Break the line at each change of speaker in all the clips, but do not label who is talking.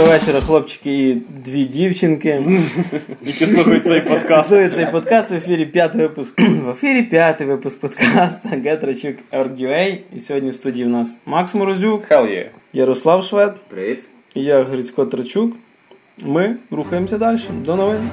Доброго вечора, хлопчики і дві дівчинки.
Які слухають цей подкаст.
Слухають цей подкаст в ефірі п'ятий випуск. В ефірі п'ятий випуск подкаста Гетрачук RGA. І сьогодні в студії в нас Макс Морозюк,
Hell yeah.
Ярослав Швед
Привіт.
і я Грицько Трачук. Ми рухаємося далі. До новин.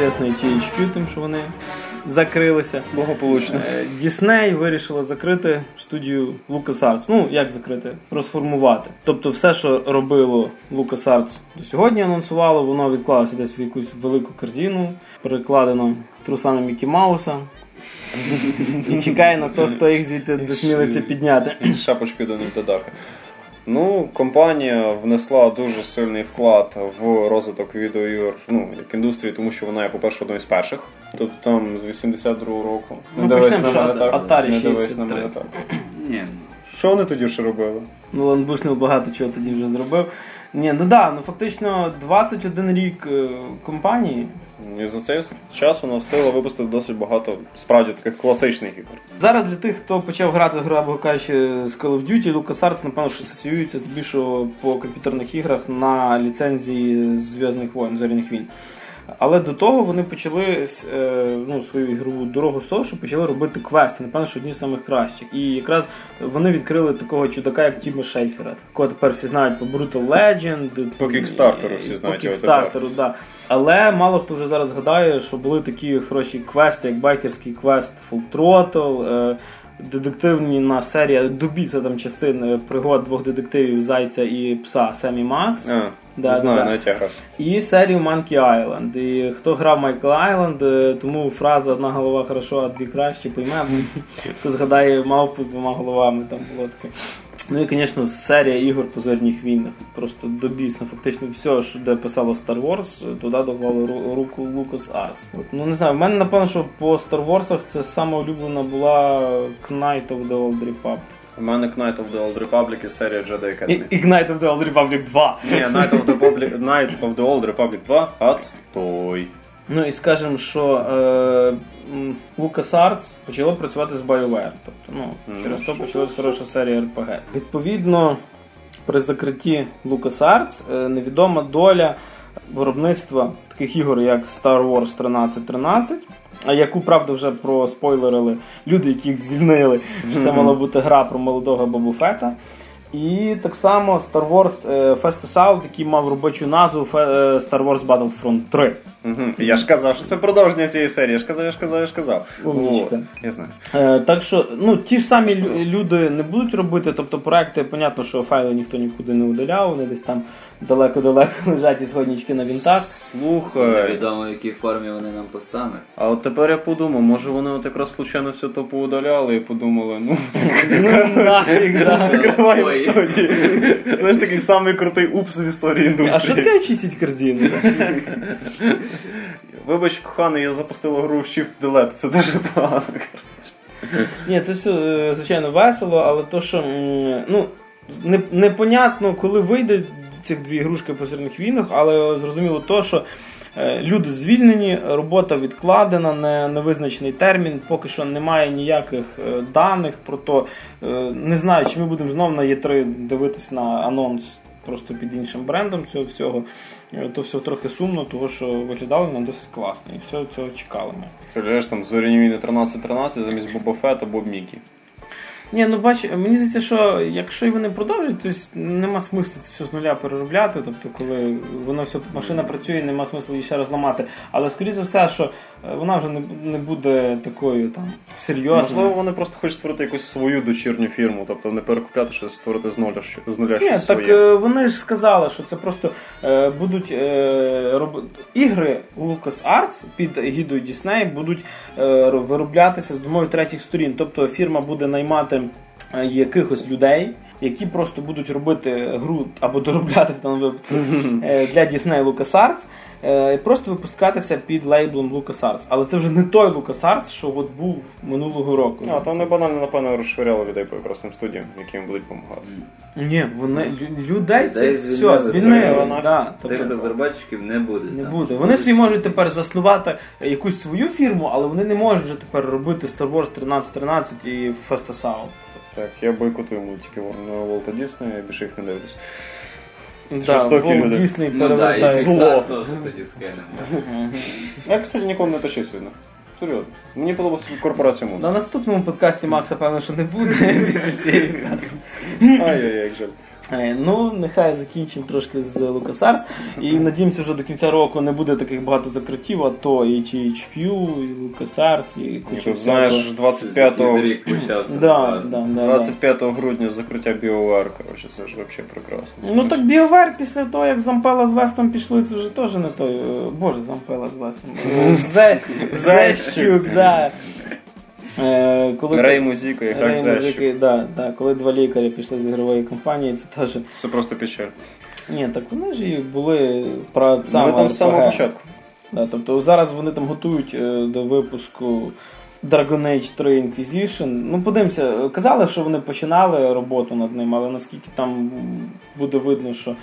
Звісною THQ, тим, що вони закрилися.
Благополучно.
Е, Дісней вирішила закрити студію LucasArts. Ну, як закрити? Розформувати. Тобто, все, що робило LucasArts до сьогодні, анонсувало, воно відклалося десь в якусь велику корзину, перекладено трусами Мікі Мауса. І чекає на те, хто їх звідти досмілиться підняти.
Шапочки до них Нінтедака. Ну, компанія внесла дуже сильний вклад в розвиток відеоігор, ну, як індустрії, тому що вона є, по-перше, одною з перших. Тобто там з 82-го року.
Ну, дивись на
мене так.
Atari
Не дивись на мене так.
Ні.
Що вони тоді ще робили?
Ну, Ланбушнев багато чого тоді вже зробив. Ні, ну да, ну фактично 21 рік е, компанії.
І за цей час вона встигла випустити досить багато справді таких класичних ігор.
Зараз для тих, хто почав грати, грубо кажучи, з Call of Duty, LucasArts, напевно, що асоціюється здебільшого по комп'ютерних іграх на ліцензії Зв'язних воїн, Зоряних війн. Але до того вони почали е, ну, свою ігрову дорогу з того, що почали робити квести, напевно, що одні з самих кращих. І якраз вони відкрили такого чудака, як Тіма Шейфера, якого тепер всі знають по Brutal Legend.
По Кікстартеру всі знають
По Кікстартеру, да. Але мало хто вже зараз згадає, що були такі хороші квести, як байкерський квест Full Throttle, е, детективні на серія добіться там частин пригод двох детективів Зайця і пса Sam і Max.
А,
Да,
знаю,
да.
навіть я грав.
І серію Monkey Island. І хто грав Island, е, тому фраза одна голова хорошо, а дві краще пойме. Хто згадає мавпу з двома головами, там було таке. Ну і, звісно, серія ігор по зорніх війнах. Просто добісно. Фактично все, що де писало Star Wars, туди доклали руку LucasArts. От, Ну не знаю, в мене напевно, що по Star Wars це саме улюблена була Knight of the Old Republic.
У мене Knight of the Old Republic і серія Jedi
І,
Academy.
і Knight of the Old Republic 2.
Ні, Knight of the Republic, Knight of the Old Republic 2, отстой.
Ну і скажемо, що е, LucasArts почало працювати з BioWare. Тобто, ну,
Ну,
через то
що
почалась хороша серія RPG. Відповідно, при закритті LucasArts е, невідома доля виробництва таких ігор, як Star Wars 1313. А яку правда вже проспойлерили люди, яких звільнили, що це мала бути гра про молодого Бобу Фета. І так само Star Wars е, Fast Assault, який мав робочу назву е, Star Wars Battlefront 3.
Угу. Я ж казав, що це продовження цієї серії. Я ж казав, я ж казав, я ж казав.
Умнічка.
Я знаю.
Е, так що ну, ті ж самі люди не будуть робити, тобто проекти, понятно, що файли ніхто нікуди не удаляв, вони десь там далеко-далеко лежать і сходнички на вінтах.
Слухай.
Невідомо, в якій формі вони нам постануть.
А от тепер я подумав, може вони от якраз случайно все то поудаляли і подумали, ну
Ну, нафіг, да.
закриваємо
Ой.
студії. Знаєш, такий самий крутий упс в історії індустрії.
А що таке чистить корзину?
Вибач, коханий, я запустила гру Shift Delete, це дуже погано.
Ні, це все, е, звичайно, весело, але то, що м, ну, не, непонятно, коли вийде цих дві ігрушки по зерних війнах, але зрозуміло то, що е, люди звільнені, робота відкладена, не, невизначений термін, поки що немає ніяких е, даних про то. Е, Не знаю, чи ми будемо знову на Є3 дивитись на анонс просто під іншим брендом цього всього. То все трохи сумно, тому що виглядали вони досить класно, і все цього чекали ми.
Це ж там зоряні війни 13-13 замість Боба Фета, Боб Мікі.
Ні, ну бач, мені здається, що якщо і вони продовжать, то нема смислу це все з нуля переробляти. Тобто, коли воно все машина працює, нема смислу її ще раз ламати. Але скоріше за все, що е, вона вже не, не буде такою там серйозною.
Можливо, вони просто хочуть створити якусь свою дочірню фірму, тобто не перекупляти щось, створити з нуля, що- з нуля
Ні,
щось
так
своє.
е, вони ж сказали, що це просто е, будуть е, роб... ігри LucasArts під гідою Disney будуть е, вироблятися з допомогою третіх сторін. Тобто фірма буде наймати е, якихось людей, які просто будуть робити гру або доробляти в даному випадку е, для Disney LucasArts. Е, просто випускатися під лейблом LucasArts. Але це вже не той LucasArts, що от був минулого року.
А, там не банально, напевно, розшвиряли людей по якразним студіям, які їм будуть допомагати.
Ні, вони лю- людей це
Людей
все
звільнили,
звільнили.
звільнили.
Да,
Тих
тобто,
не буде.
не
там.
буде. Вони собі можуть тепер заснувати якусь свою фірму, але вони не можуть вже тепер робити Star Wars 1313 і Fast Assault.
Так, я бойкотую мультики Ворна Волта Діснея, я більше їх не дивлюсь.
Да,
Жорстокі люди.
Дійсний
Ну да, і
перевертає.
зло.
Зло теж тоді скинемо.
Я, кстати, ніколи не тащив видно. Серйозно. Мені подобається корпорація Мун.
На наступному подкасті Макса, певно, що не буде після цієї.
Ай-яй-яй, як жаль.
Е, Ну, нехай закінчимо трошки з LucasArts. І надіємося, вже до кінця року не буде таких багато закриттів, а то і THQ, і LucasArts, і куча
знаєш, 25
Якийсь рік почався.
Да, да, да, да.
25 грудня закриття BioWare, коротше, це ж взагалі прекрасно.
Ну так BioWare після того, як Зампела з Вестом пішли, це вже теж не той. е, Боже, Зампела з Вестом. Зе- Зещук, да. Е, Коли
Рей Музіка і
Рей музики, да, да, коли два лікарі пішли з ігрової компанії, це теж.
Це просто печаль.
Ні, так вони ж і були про саме
Ми там з самого початку.
Да, тобто зараз вони там готують е, до випуску Dragon Age 3 Inquisition. Ну, подивимося, казали, що вони починали роботу над ним, але наскільки там буде видно, що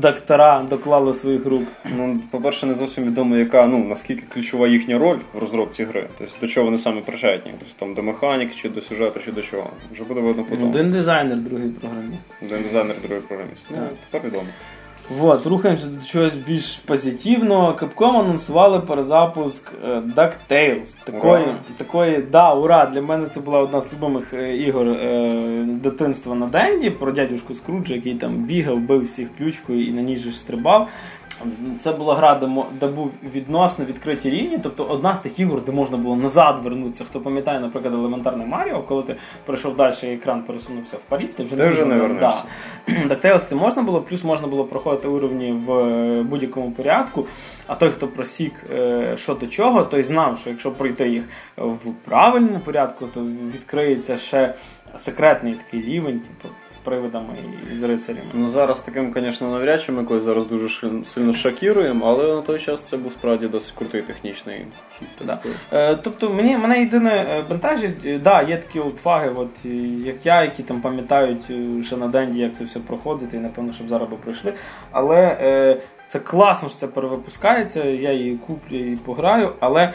доктора доклали своїх рук.
Ну, по-перше, не зовсім відомо, яка, ну, наскільки ключова їхня роль в розробці гри. Тобто до чого вони саме причетні. Тобто там до механіки, чи до сюжету, чи до чого. Вже буде видно потім.
Один дизайнер, другий програміст.
Один дизайнер, другий програміст. Ну, тепер відомо.
Вот, рухаємося до чогось більш позитивного. Capcom анонсували перезапуск е, DuckTales. Такої,
Ура!
такої, да, ура! Для мене це була одна з любимих е, ігор е, дитинства на Денді про дядюшку Скруджа, який там бігав, бив всіх ключкою і на ній же стрибав. Це була гра, де, де був відносно відкриті рівні, тобто одна з тих ігор, де можна було назад вернутися. Хто пам'ятає, наприклад, елементарне Маріо, коли ти пройшов далі, і екран пересунувся вперед, ти вже
Ти вже не
назад.
вернешся.
Да. DuckTales це можна було, плюс можна було проходити уровні в е, будь-якому порядку. А той, хто просік е, що до чого, той знав, що якщо пройти їх в правильному порядку, то відкриється ще секретний такий рівень, типу, привидами і з рицарями.
Ну зараз таким, звісно, навряд чи ми когось зараз дуже сильно шокіруємо, але на той час це був справді досить крутий технічний хід.
Да. Е, тобто мені мене єдине е, бентежить, е, да, є такі от, е, як я, які там пам'ятають ще на денді, як це все проходить, і напевно, щоб зараз би пройшли. Але е, це класно, що це перевипускається, я її куплю і пограю, але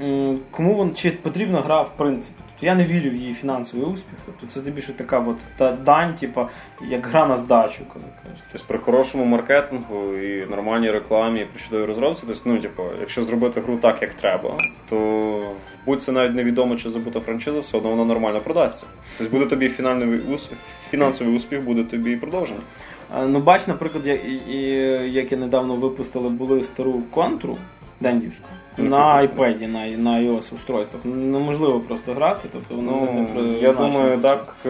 м, кому вон, чи потрібна гра в принципі? Тобто я не вірю в її фінансовий успіх. Тобто це здебільшого така от та дань, типу, як гра на здачу, коли кажуть.
Тобто при хорошому маркетингу і нормальній рекламі, і при чудовій розробці, тобто, ну, типу, якщо зробити гру так, як треба, то будь це навіть невідомо чи забута франшиза, все одно вона нормально продасться. Тобто буде тобі фінальний ус... фінансовий успіх, буде тобі і продовження.
Ну, бач, наприклад, як, як я недавно випустили, були стару контру Дендівську на iPad, на, на iOS устройствах. Неможливо просто грати, тобто воно не
Ну,
про-
я думаю, так е,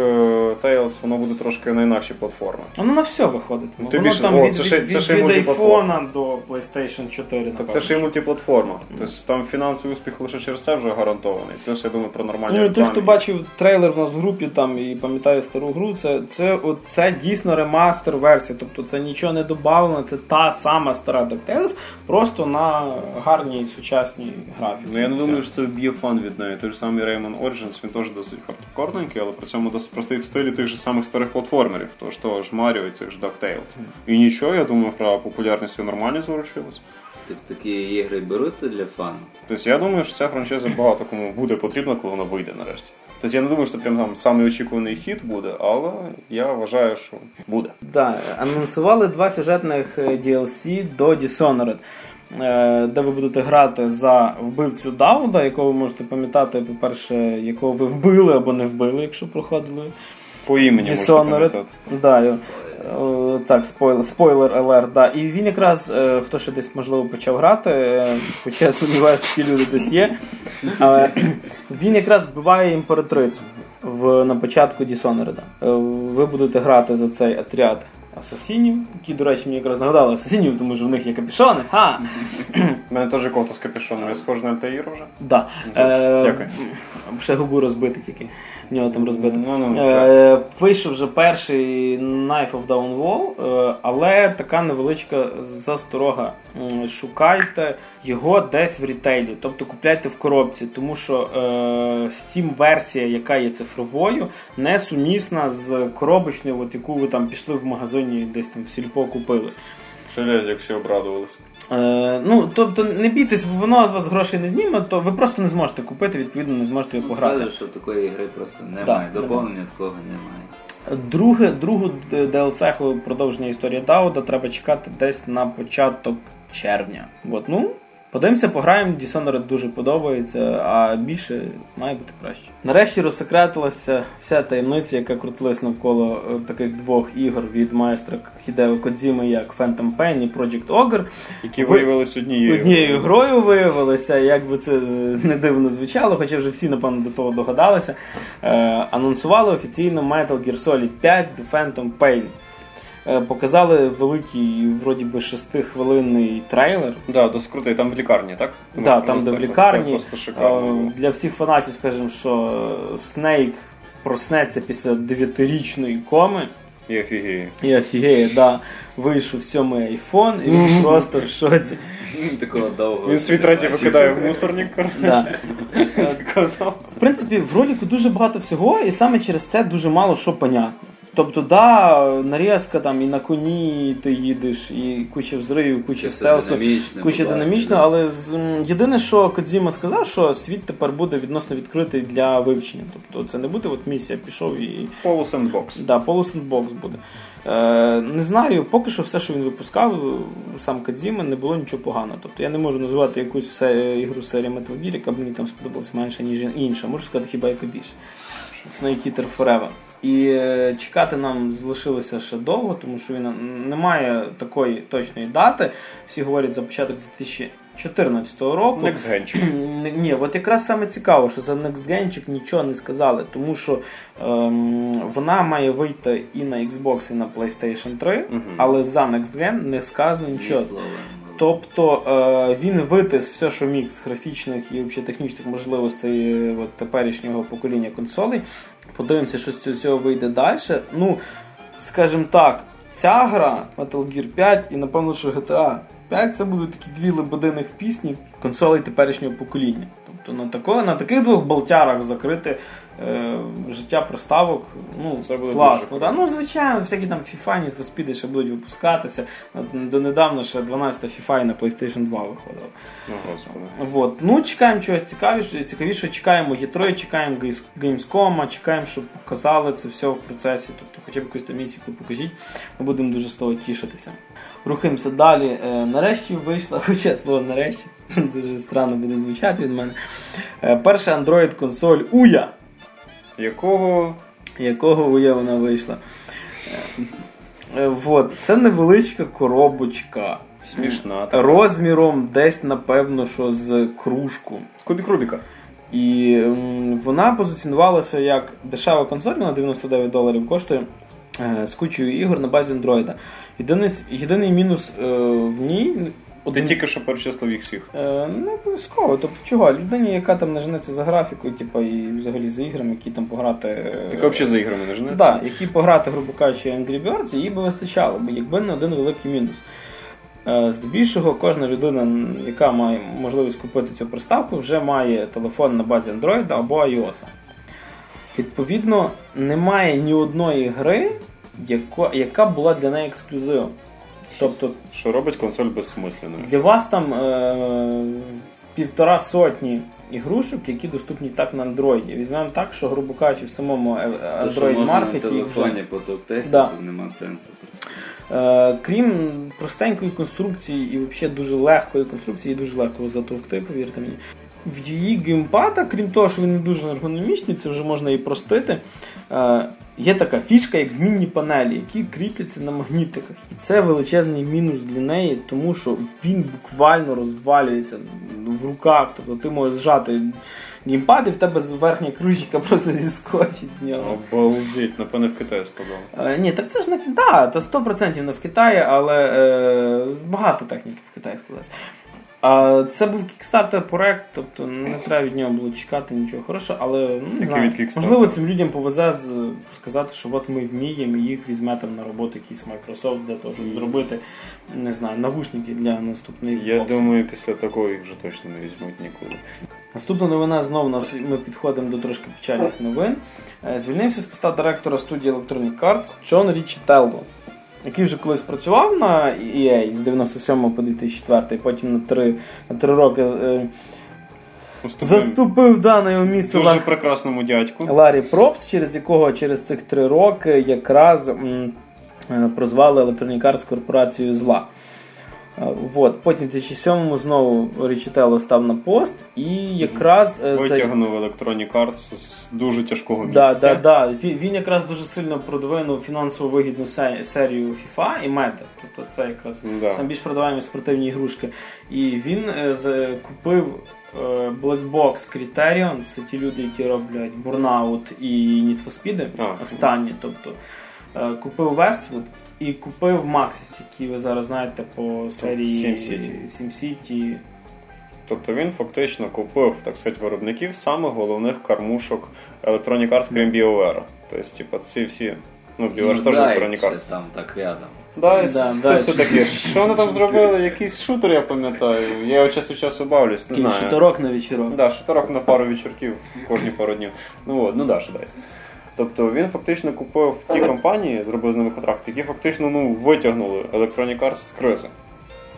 Tales воно буде трошки на інакшій платформі.
Воно на все виходить.
Ну,
Воно
більше,
там
о,
від,
це
від,
ще-
від,
це ще
від iPhone до PlayStation 4.
Так
напевно,
це і
що.
мультиплатформа. Тобто там фінансовий успіх лише через це вже гарантований. Плюс я думаю про нормальні
Ну, той, хто бачив трейлер в нас в групі там і пам'ятає стару гру, це, це, от, це дійсно ремастер версія. Тобто це нічого не додавлено, це та сама стара DuckTales, просто на гарній сучасній графіці.
Ну я не думаю, що це б'є фан від неї. Той ж самий Rayman Origins, він теж досить хардкорненький, але при цьому досить простий в стилі тих же самих старих платформерів, того ж того ж Mario і цих ж DuckTales. І нічого, я думаю, гра популярністю нормально зворушилась.
Так такі ігри беруться для фану.
Тобто я думаю, що ця франшиза багато кому буде потрібна, коли вона вийде нарешті. Тобто я не думаю, що це прям там самий очікуваний хіт буде, але я вважаю, що буде.
Да, анонсували два сюжетних е, DLC до Dishonored, де ви будете грати за вбивцю Дауда, якого ви можете пам'ятати, по-перше, якого ви вбили або не вбили, якщо проходили.
По імені
Dishonored.
пам'ятати.
Да, е, е, так, спойлер, спойлер алерт, да. І він якраз, е, хто ще десь можливо почав грати, е, хоча я сумніваюся, що ті люди десь є. Але він якраз вбиває імператрицю в, на початку. Е, Ви будете грати за цей отряд асасінів, які, до речі, мені якраз нагадали асасінів, тому що в них є капюшони. Ха!
У мене теж кота з капюшоном, я схожий на Альтаїр вже.
Да.
Дякую.
Ще губу розбити тільки. В нього там розбито.
Ну, ну,
Е, вийшов вже перший Knife of Downwall, е, але така невеличка засторога. Шукайте його десь в рітейлі, тобто купляйте в коробці, тому що е, Steam-версія, яка є цифровою, не сумісна з коробочною, от яку ви там пішли в магазині, десь там в сільпо купили.
Шелязь, як всі обрадувалися.
Е, ну, тобто не бійтесь, воно з вас грошей не зніме, то ви просто не зможете купити, відповідно, не зможете його
Ну,
пограти.
сказали, що такої гри просто немає.
Да,
Доповнення такого немає.
Друге, другу DLC продовження історії Дауда треба чекати десь на початок червня. От, ну, подивимося, пограємо. Dishonored дуже подобається, а більше має бути краще. Нарешті розсекретилася вся таємниця, яка крутилась навколо е, таких двох ігор від майстра Хідео Кодзіми, як Phantom Pain і Project Ogre.
Які
Ви-
виявилися однією.
Однією грою виявилося, як би це е, не дивно звучало, хоча вже всі, напевно, до того догадалися. Е, анонсували офіційно Metal Gear Solid 5 The Phantom Pain. Е, показали великий, вроді би, шестихвилинний трейлер.
Да, досить крутий, там в лікарні, так? Тому
Да, там, де в лікарні.
Це просто шикарно.
Е. Для всіх фанатів, скажімо, що Снейк проснеться після дев'ятирічної коми.
І офігіє.
І офігеє, да, вийшов сьомий айфон, і він просто в шоці.
Такого довго.
Він свій третій викидає в мусорник.
Да. В принципі, в ролику дуже багато всього, і саме через це дуже мало що понятно. Тобто, да, нарізка там і на коні ти їдеш, і куча взривів, куча стелсу, куча динамічно,
да.
але єдине, що Кодзіма сказав, що світ тепер буде відносно відкритий для вивчення. Тобто це не буде от місія, пішов і
Полу сендбокс.
Да, полусендбокс буде. Е, не знаю, поки що все, що він випускав, сам Кадзіма, не було нічого поганого. Тобто я не можу назвати якусь се- ігру серії Metal Gear, яка б мені там сподобалась менше, ніж інша. Можу сказати, хіба яка більше. Snake Eater Forever. І е, чекати нам залишилося ще довго, тому що він немає такої точної дати. Всі говорять за початок 2014 року.
Genчик.
Ні, Ні, от якраз саме цікаво, що за Genчик нічого не сказали, тому що ем, вона має вийти і на Xbox, і на PlayStation 3,
Мгм.
але за Next Gen не сказано нічого.
було.
Тобто е, він витис все, що міг з графічних і взагалі технічних можливостей е, от, теперішнього покоління консолей. Подивимося, що з цього вийде далі. Ну, скажімо так, ця гра Metal Gear 5 і напевно, що GTA 5 це будуть такі дві лебединих пісні консолей теперішнього покоління. Тобто на, тако, на таких двох болтярах закрити е, життя приставок, ну,
Це буде
класно.
дуже
Да? Ну, звичайно, всякі там for Speed ще будуть випускатися. Донедавна ще 12 FIFA і на PlayStation 2 виходила.
Ну, господи.
Вот. Ну, чекаємо чогось цікавіше, цікавіше, чекаємо Є3, чекаємо Games- Gamescom, чекаємо, щоб показали це все в процесі. Тобто, хоча б якусь там місію покажіть, ми будемо дуже з того тішитися. Рухаємося далі. Е, нарешті вийшла, хоча слово нарешті, дуже странно буде звучати від мене. Е, перша Android консоль Уя.
Якого
Якого Уя вона вийшла? Е, вот. Це невеличка коробочка.
смішна. така.
Розміром десь, напевно, що з кружку.
Кубік Рубіка.
І м, вона позиціонувалася як дешева консоль, вона 99 доларів коштує е, з кучою ігор на базі Android. Єдиний, єдиний мінус е, в ній.
Ти
один-
тільки що перечислив їх всіх.
Е, не обов'язково. Тобто чого? Людині, яка там не женеться за графікою, типу, і взагалі за іграми, які там пограти. е,
взагалі за іграми не женеться?
Да, які пограти, грубо кажучи, Angry Birds, їй би вистачало, бо якби не один великий мінус. Е, Здебільшого кожна людина, яка має можливість купити цю приставку, вже має телефон на базі Android або iOS. Відповідно, немає ні одної гри, яко- яка була для неї ексклюзивом. Тобто
Що робить консоль безсмисленою.
для вас там е, півтора сотні ігрушок, які доступні так на Android. Візьмемо так, що, грубо кажучи, в самому е,
То, що
Android
можна на
маркеті
телефоні
Да.
то нема сенсу.
Е, крім простенької конструкції і взагалі дуже легкої конструкції, її дуже легко затовкти, повірте мені. В її геймпада, крім того, що він не дуже ергономічний, це вже можна і простити. Е, є така фішка, як змінні панелі, які кріпляться на магнітиках. І це величезний мінус для неї, тому що він буквально розвалюється в руках. Тобто ти можеш зжати геймпад, і в тебе верхня кружечка просто зіскочить з нього.
Обалдеть, напевне, в Китаї складав.
Е, ні, так це ж не да, та 100% не в Китаї, але е, багато техніки в Китаї складається. А це був кікстартер проект, тобто не треба від нього було чекати нічого. Хорошого, але ну, не знаю, можливо цим людям повезе з, сказати, що от ми вміємо, і їх візьме там на роботу якийсь Microsoft для того, щоб зробити не знаю, навушники для наступної
Я думаю, після такого їх вже точно не візьмуть ніколи.
Наступна новина знову нас ми підходимо до трошки печальних новин. Е, Звільнився з поста директора студії Electronic Arts Джон Річі Річітелло, який вже колись працював на EA з 97 по 2004, потім на 3, на 3 роки е,
Уступив
заступив дане його місце
дуже
Лар...
прекрасному дядьку.
Ларі Пробст, через якого через цих 3 роки якраз м, е, прозвали Electronic Arts корпорацією зла. Е, Вот. Потім в 2007 знову Річчітьєлло став на пост і якраз е,
Витягнув Electronic Arts з дуже тяжкого місця.
Да, да, да. Він, якраз дуже сильно продвинув фінансово вигідну серію FIFA і Meta. Тобто це якраз
Да.
найбільш продаваємо спортивні ігрушки. І він е, купив е, Black Box Criterion, це ті люди, які роблять Burnout і Need for Speed, останні. Тобто е, купив Westwood і купив Maxis, який ви зараз знаєте по серії
SimCity.
SimCity.
Тобто він фактично купив, так сказати, виробників самих головних кармушок Electronic Arts, крім BioWare. Тобто, типу, ці всі. Ну, BioWare ж теж
Dice
Electronic Arts.
там так рядом.
Dice,
Да,
да, все таке. Що вони там зробили? Якийсь шутер, я пам'ятаю. Я його час від часу бавлюсь, не знаю.
шуторок на вечірок.
Да, шутерок на пару вечірків кожні пару днів. Ну от, ну да, що дасть. Тобто він фактично купив ті компанії, зробив з ними контракт, які фактично ну, витягнули Electronic Arts з кризи.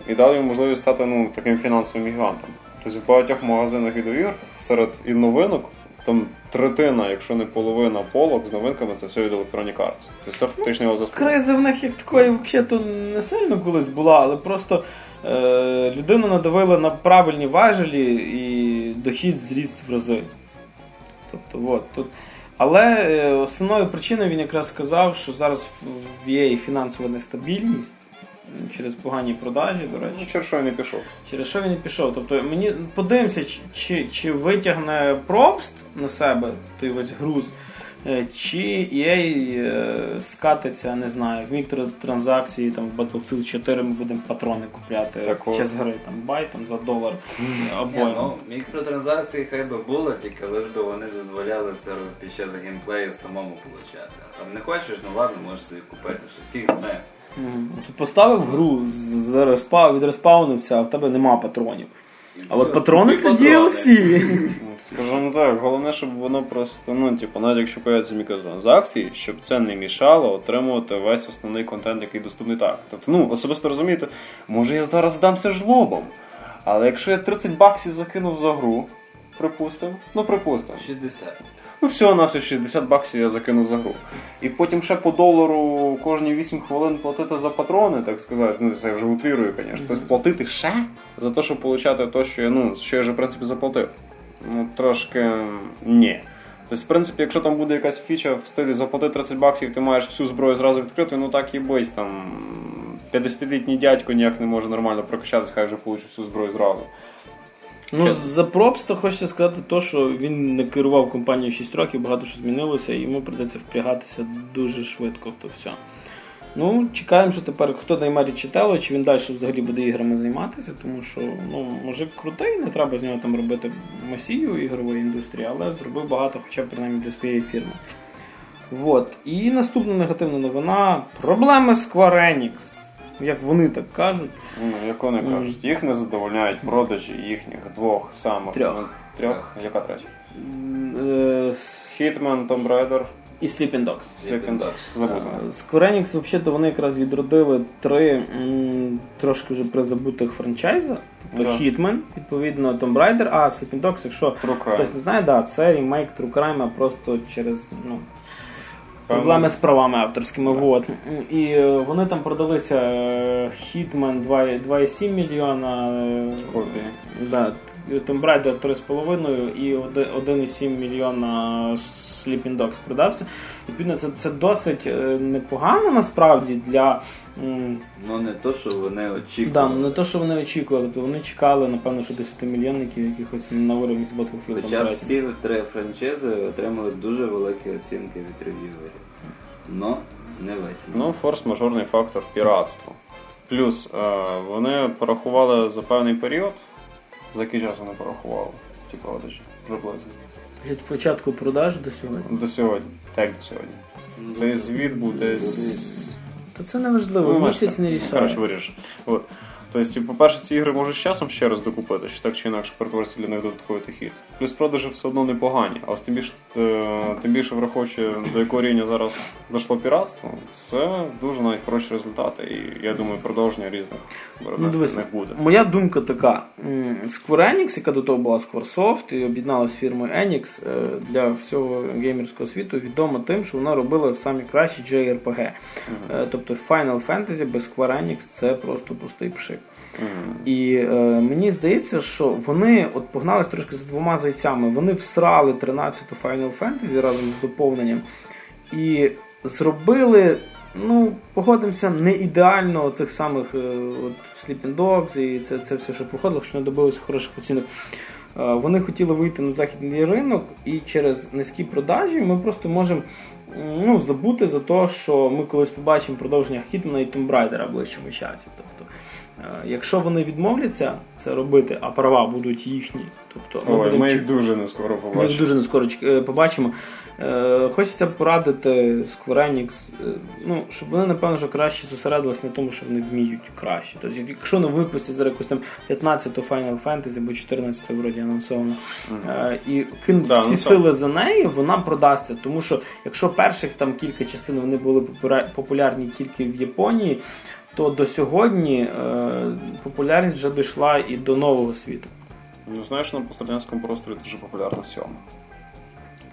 І дали їм можливість стати ну, таким фінансовим гігантом. Тобто в багатьох магазинах відеоігр серед і новинок, там третина, якщо не половина полок з новинками, це все від Electronic Arts. Тобто це фактично його заслуга.
Кризи в них як такої взагалі не сильно колись була, але просто е, людина надавила на правильні важелі і дохід зріс в рази. Тобто, от, тут. Але е, основною причиною він якраз сказав, що зараз в EA фінансова нестабільність через погані продажі, до речі.
Ну, через що він не пішов.
Через що він не пішов? Тобто мені подивимося, чи, чи, чи витягне пробст на себе той весь груз, чи EA е, скатиться, не знаю, в мікротранзакції там в Battlefield 4 ми будемо патрони купляти
Так от.
час гри там бай там за долар
Ні,
обоє.
ну, мікротранзакції хай би були, тільки лиш би вони дозволяли це під час геймплею самому получати. А там не хочеш, ну ладно, можеш собі купити, що фіг знає.
Тут поставив гру, зареспав, відреспаунився, а в тебе нема патронів. А от патрони це. DLC.
Ну, Скажімо так, головне, щоб воно просто, ну, типу, навіть якщо появляться мікротранзакції, щоб це не мішало отримувати весь основний контент, який доступний так. Тобто, ну, особисто розумієте, може я зараз здамся жлобом, але якщо я 30 баксів закинув за гру, припустимо, ну припустимо,
60.
Ну всього на все 60 баксів я закинув за гру. І потім ще по долару кожні 8 хвилин платити за патрони, так сказати, ну це я вже утрірую, звісно. Тобто платити ще за те, щоб отримати те, що я, ну, що я вже в принципі заплатив. Ну, трошки ні. Тобто, в принципі, якщо там буде якась фіча в стилі заплати 30 баксів, ти маєш всю зброю зразу відкритою, ну так і бить. Там 50-літній дядько ніяк не може нормально прокачатись, хай вже получить всю зброю зразу.
Ну, за пропста хочеться сказати то, що він не керував компанією 6 років, багато що змінилося, і йому придеться впрягатися дуже швидко в то все. Ну, чекаємо, що тепер хто наймає Річитело, чи він далі взагалі буде іграми займатися, тому що ну, мужик крутий, не треба з нього там робити масію ігрової індустрії, але зробив багато, хоча б принаймні для своєї фірми. Вот. І наступна негативна новина: проблеми Square Enix. Як вони так кажуть.
Ну, як вони кажуть, їх не задовольняють продажі їхніх двох самих
Трьох.
трьох. Яка третя?
Е,
Hitman, Tomb Raider,
І Sleeping Dogs.
Sleeping Dogs. Забув.
Square Enix, взагалі, вони якраз відродили три м, трошки вже призабутих франчайза.
Да.
Hitman, відповідно, Tomb Raider, а Sleeping Dogs, якщо
True Crime.
хтось не знає, да, це ремейк True Crime просто через ну. Проблеми з правами авторськими. Вот. І е, вони там продалися е, Hitman 2 2,7 мільйона. копій.
Копії.
Да, Tomb Raider 3,5 і оди- 1,7 мільйона Sleeping Dogs продався. Відповідно, це, це досить е, непогано насправді для.
Ну не то, що вони
Да,
очікували.
ну не те, що вони очікували, то вони чекали, напевно, що 10 мільйонників якихось на уровні з Battlefield.
Хоча всі три франчизи отримали дуже великі оцінки від рев'юерів. Но не витягнули.
Ну, форс-мажорний фактор піратства. Плюс е, вони порахували за певний період, за який час вони порахували ті продажі приблизно.
Від початку продаж до сьогодні.
До сьогодні. Так до сьогодні.
Ну,
Цей звіт буде
Та це не важливо,
Ну,
місяць не
рішає. Коротше, виріж. От. Тобто, типу, по-перше, ці ігри можуть з часом ще раз докупити, що так чи інакше перетвориться для них додатковий дохід. Плюс продажі все одно непогані, а ось тим більше, тим більше враховуючи, до якого рівня зараз дійшло піратство, це дуже навіть хороші результати. І я думаю, продовження різних
Ну,
виробництв в них буде.
Моя думка така: Square Enix, яка до того була Squaresoft, і об'єдналася з фірмою Enix е, для всього геймерського світу, відома тим, що вона робила самі кращі JRPG. Е, Тобто Final Fantasy без Square Enix це просто пустий пшик. І е, мені здається, що вони от погнались трошки за двома зайцями. Вони всрали 13-ту Final Fantasy разом з доповненням і зробили, ну, погодимося, не ідеально цих самих е, Sleeping Dogs і це, це все, що походило, що не добилися хороших оцінок. Е, Вони хотіли вийти на західний ринок, і через низькі продажі ми просто можемо ну, забути за те, що ми колись побачимо продовження Хітмана і Raider в ближчому часі. Тобто, якщо вони відмовляться це робити, а права будуть їхні, тобто ми
Ой,
будемо
ми їх дуже не скоро побачимо.
ми їх дуже не скоро е, побачимо. Е, Хочеться порадити Square Enix, е, ну, щоб вони, напевно, що краще зосередились на тому, що вони вміють краще. Тобто, якщо не випустять зараз якусь там 15-ту Final Fantasy або 14-ту вроді анонсовано, е, і кинуть
Да,
всі
ну,
сили за неї, вона продасться. Тому що якщо перших там кілька частин вони були популя- популярні тільки в Японії, то до сьогодні е, популярність вже дійшла і до нового світу.
Ну, знаєш, на пострадянському просторі дуже популярна сьома.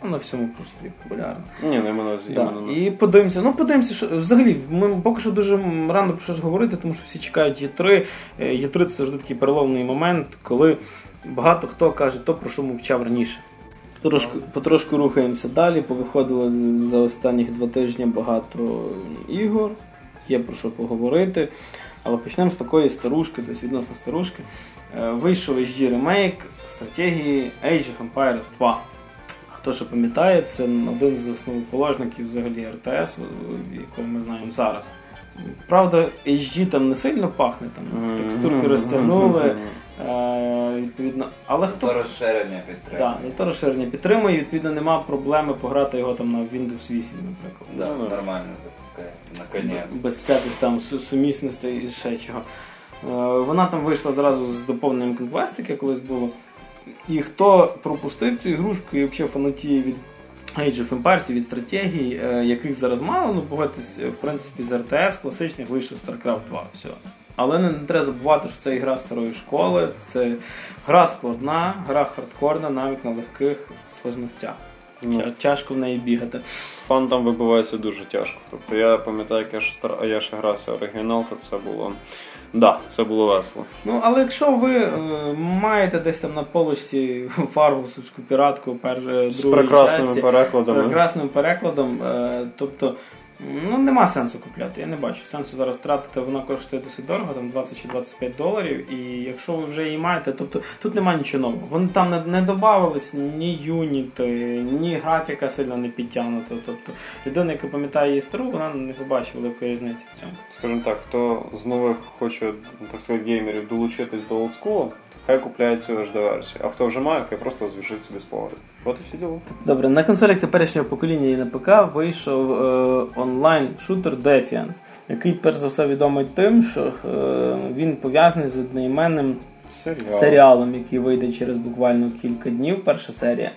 На всьому просторі популярна.
Ні, не мене з
Да.
іменно
І подивимося. Ну, подивимося, що взагалі ми поки що дуже рано про щось говорити, тому що всі чекають Є3. Е, Є3 це завжди такий переломний момент, коли багато хто каже то, про що мовчав раніше. Трошку, потрошку рухаємося далі. Повиходило за останніх два тижні багато ігор, є про що поговорити. Але почнемо з такої старушки, десь відносно старушки. Е, Вийшов HD ремейк стратегії Age of Empires 2. Хто ще пам'ятає, це один з основоположників взагалі РТС, якого ми знаємо зараз. Правда, HD там не сильно пахне, там текстурки розтягнули, е, відповідно. Але
То розширення підтримує.
Так, зато розширення підтримує, відповідно, нема проблеми пограти його там на Windows 8, наприклад.
Да,
Ну,
нормально запускається, наконець.
Без всяких там сумісностей і ще чого. Е, Вона там вийшла зразу з доповненням Conquest, яке колись було. І хто пропустив цю ігрушку і взагалі фанатіє від Age of Empires, від стратегій, е, яких зараз мало, ну погодьтесь, в принципі, з РТС класичних вийшов StarCraft 2. Все. Але не, не треба забувати, що це ігра старої школи, це гра складна, гра хардкорна, навіть на легких сложностях.
Ну.
Тяжко в неї бігати.
Фан там вибивається дуже тяжко. Тобто я пам'ятаю, як я ще стар... я ще грався оригінал, то це було. Да, це було весело.
Ну, але якщо ви е, маєте десь там на полочці фаргусовську піратку першої
З прекрасними
часті, з
перекладами.
прекрасним перекладом, е, тобто ну, нема сенсу купляти. Я не бачу сенсу зараз тратити, вона коштує досить дорого, там 20 чи 25 доларів. І якщо ви вже її маєте, тобто тут немає нічого нового. Вони там не, не додавались ні юніти, ні графіка сильно не підтягнута. Тобто людина, яка пам'ятає її стару, вона не побачить великої різниці в цьому.
Скажімо так, хто з нових хоче, так сказати, геймерів долучитись до олдскулу, хай купляє цю HD-версію. А хто вже має, хай просто зв'яжить собі з погляду. От і всі діло.
Добре, на консолях теперішнього покоління і на ПК вийшов е, онлайн-шутер Defiance, який перш за все відомий тим, що е, він пов'язаний з одноіменним
Серіал.
серіалом, який вийде через буквально кілька днів, перша серія.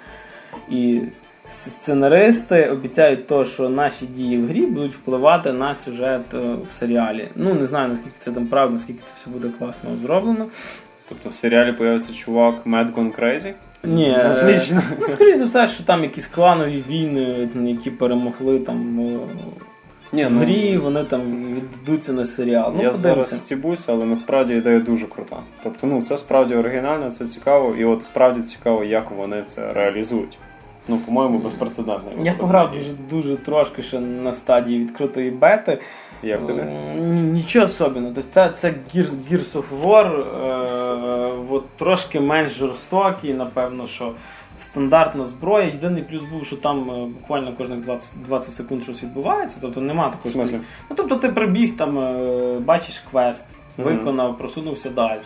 І сценаристи обіцяють то, що наші дії в грі будуть впливати на сюжет е, в серіалі. Ну не знаю наскільки це там правда, наскільки це все буде класно зроблено.
Тобто в серіалі появиться чувак Mad Gone Crazy?
Ні, е,
Отлично.
Ну, скоріш за все, що там якісь кланові війни, які перемогли там е,
Ні,
в
ну,
вони там віддадуться на серіал. Ну,
я зараз стібуся, але насправді ідея дуже крута. Тобто, ну це справді оригінально, це цікаво, і от справді цікаво, як вони це реалізують. Ну, по-моєму, безпрецедентний.
Я пограв дуже, дуже трошки ще на стадії відкритої бети.
Як тобі?
Нічого особливого. Тобто це, це Gears, Gears of War, е, от трошки менш жорстокий, напевно, що стандартна зброя. Єдиний плюс був, що там е, буквально кожних 20, 20 секунд щось відбувається, тобто нема такого.
смислі?
Ну, тобто ти прибіг, там, е, бачиш квест, виконав, просунувся далі.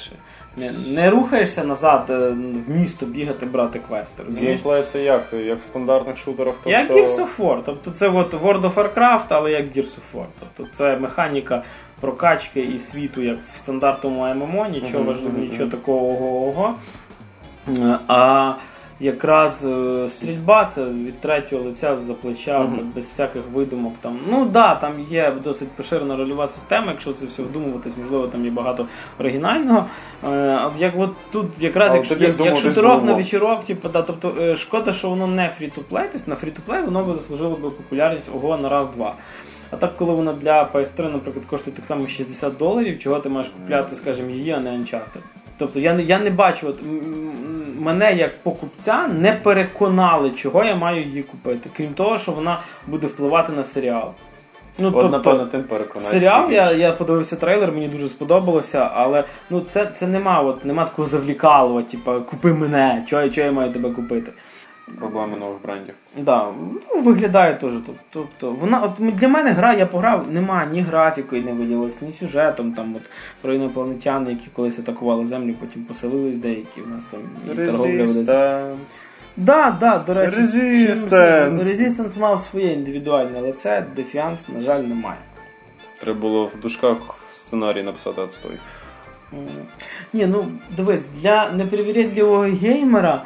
Не, не рухаєшся назад е, в місто бігати, брати квести. розумієш?
Геймплей це як? Як в стандартних шутерах? Тобто...
Як Gears of War. Тобто це от World of Warcraft, але як Gears of War. Тобто це механіка прокачки і світу, як в стандартному ММО, нічого
Мгм,
важливого,
мгм,
нічого такого. Е, А якраз е, стрільба це від третього лиця з-за плеча,
Мгм.
без всяких видумок. Там. Ну так, да, там є досить поширена рольова система, якщо це все вдумуватись, можливо, там є багато оригінального. Е, а Як от тут якраз,
Але
якщо, як,
вдумуватись
якщо ти рок на вечірок, типу, да, тобто е, шкода, що воно не фрі-то-плей, тобто на фрі-то-плей воно би заслужило би популярність ого на раз-два. А так, коли воно для PS3, наприклад, коштує так само 60 доларів, чого ти маєш купляти, скажімо, її, а не Uncharted. Тобто я не я не бачу, от мене як покупця не переконали, чого я маю її купити. Крім того, що вона буде впливати на серіал. Ну,
От, напевно, тим переконати.
Серіал, я, я подивився трейлер, мені дуже сподобалося, але ну це, це нема, от, нема такого завлікалого, типу, купи мене, чого, чого я маю тебе купити.
Проблеми нових брендів.
Да, ну, виглядає теж. тоб- Тобто, вона, от для мене гра, я пограв, нема ні графікою не виділилась, ні сюжетом. Там от про інопланетян, які колись атакували землю, потім поселились деякі в нас там і торговля ведеться. Да, да, до речі,
Resistance.
Resistance мав своє індивідуальне лице, Defiance, на жаль, немає.
Треба було в дужках сценарій написати отстой.
Ні, ну дивись, для неперевірятливого геймера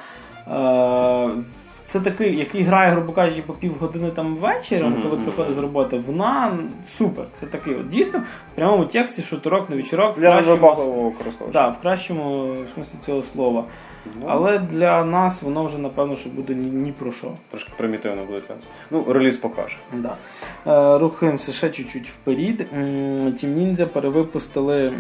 це такий, який грає, грубо кажучи, по півгодини там вечором,
Мгм,
коли приходить з роботи, вона супер. Це такий от дійсно в прямому тексті шутурок на вечірок в кращому, да, в кращому смислі цього слова.
Ну,
Але для нас воно вже напевно що буде ні, ні про що.
Трошки примітивно буде для нас. Ну, реліз покаже.
Да. Е, рухаємося ще чуть-чуть вперед. М, Team Ninja перевипустили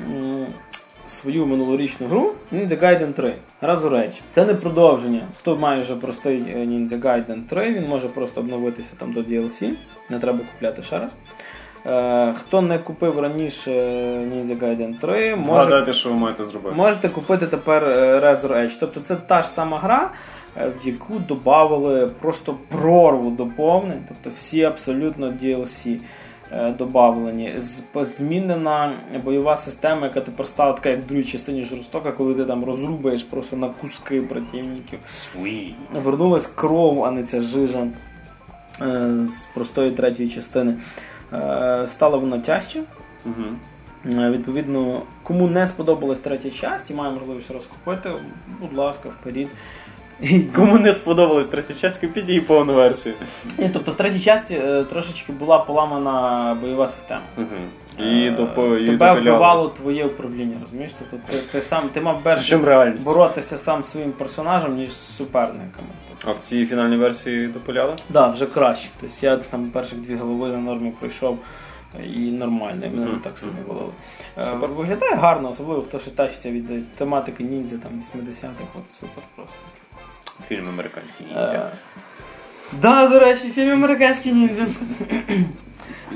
свою минулорічну гру Ninja Gaiden 3. Разу реч. Це не продовження. Хто має вже простий е, Ninja Gaiden 3, він може просто обновитися там до DLC. Не треба купляти ще раз. Е, Хто не купив раніше Ninja Gaiden 3, може
Вгадайте, що ви маєте зробити.
Можете купити тепер е, Razor Edge. Тобто це та ж сама гра, е, в яку додали просто прорву доповнень, тобто всі абсолютно DLC е, добавлені. Змінена бойова система, яка тепер стала така, як в другій частині жорстока, коли ти там розрубаєш просто на куски противників.
Sweet.
Вернулась кров, а не ця жижа е, з простої третьої частини. Е, Стала вона тяжче. Е, Відповідно, кому не сподобалась третя часть і має можливість розкупити, будь ласка, вперед. І-
Кому не сподобалась третя купіть її повну версію.
Ні, тобто в третій часті е, трошечки була поламана бойова система.
Угу. І
Е,
допо...
Тебе вбивало твоє управління, розумієш? Тобто ти, ти сам ти мав більше боротися сам своїм персонажем, ніж з суперниками.
А в цій фінальній версії допиляли?
Так, да, вже краще. Тобто я там перших дві голови на нормі пройшов е, і нормально, і мене не
Мгм.
так валили. Е,
Супер.
Виглядає гарно, особливо хто ще тащиться від тематики ніндзя там 80-х, от супер просто.
Фільм американський
Е,
ніндзя.
Да, до речі, фільм американський ніндзя.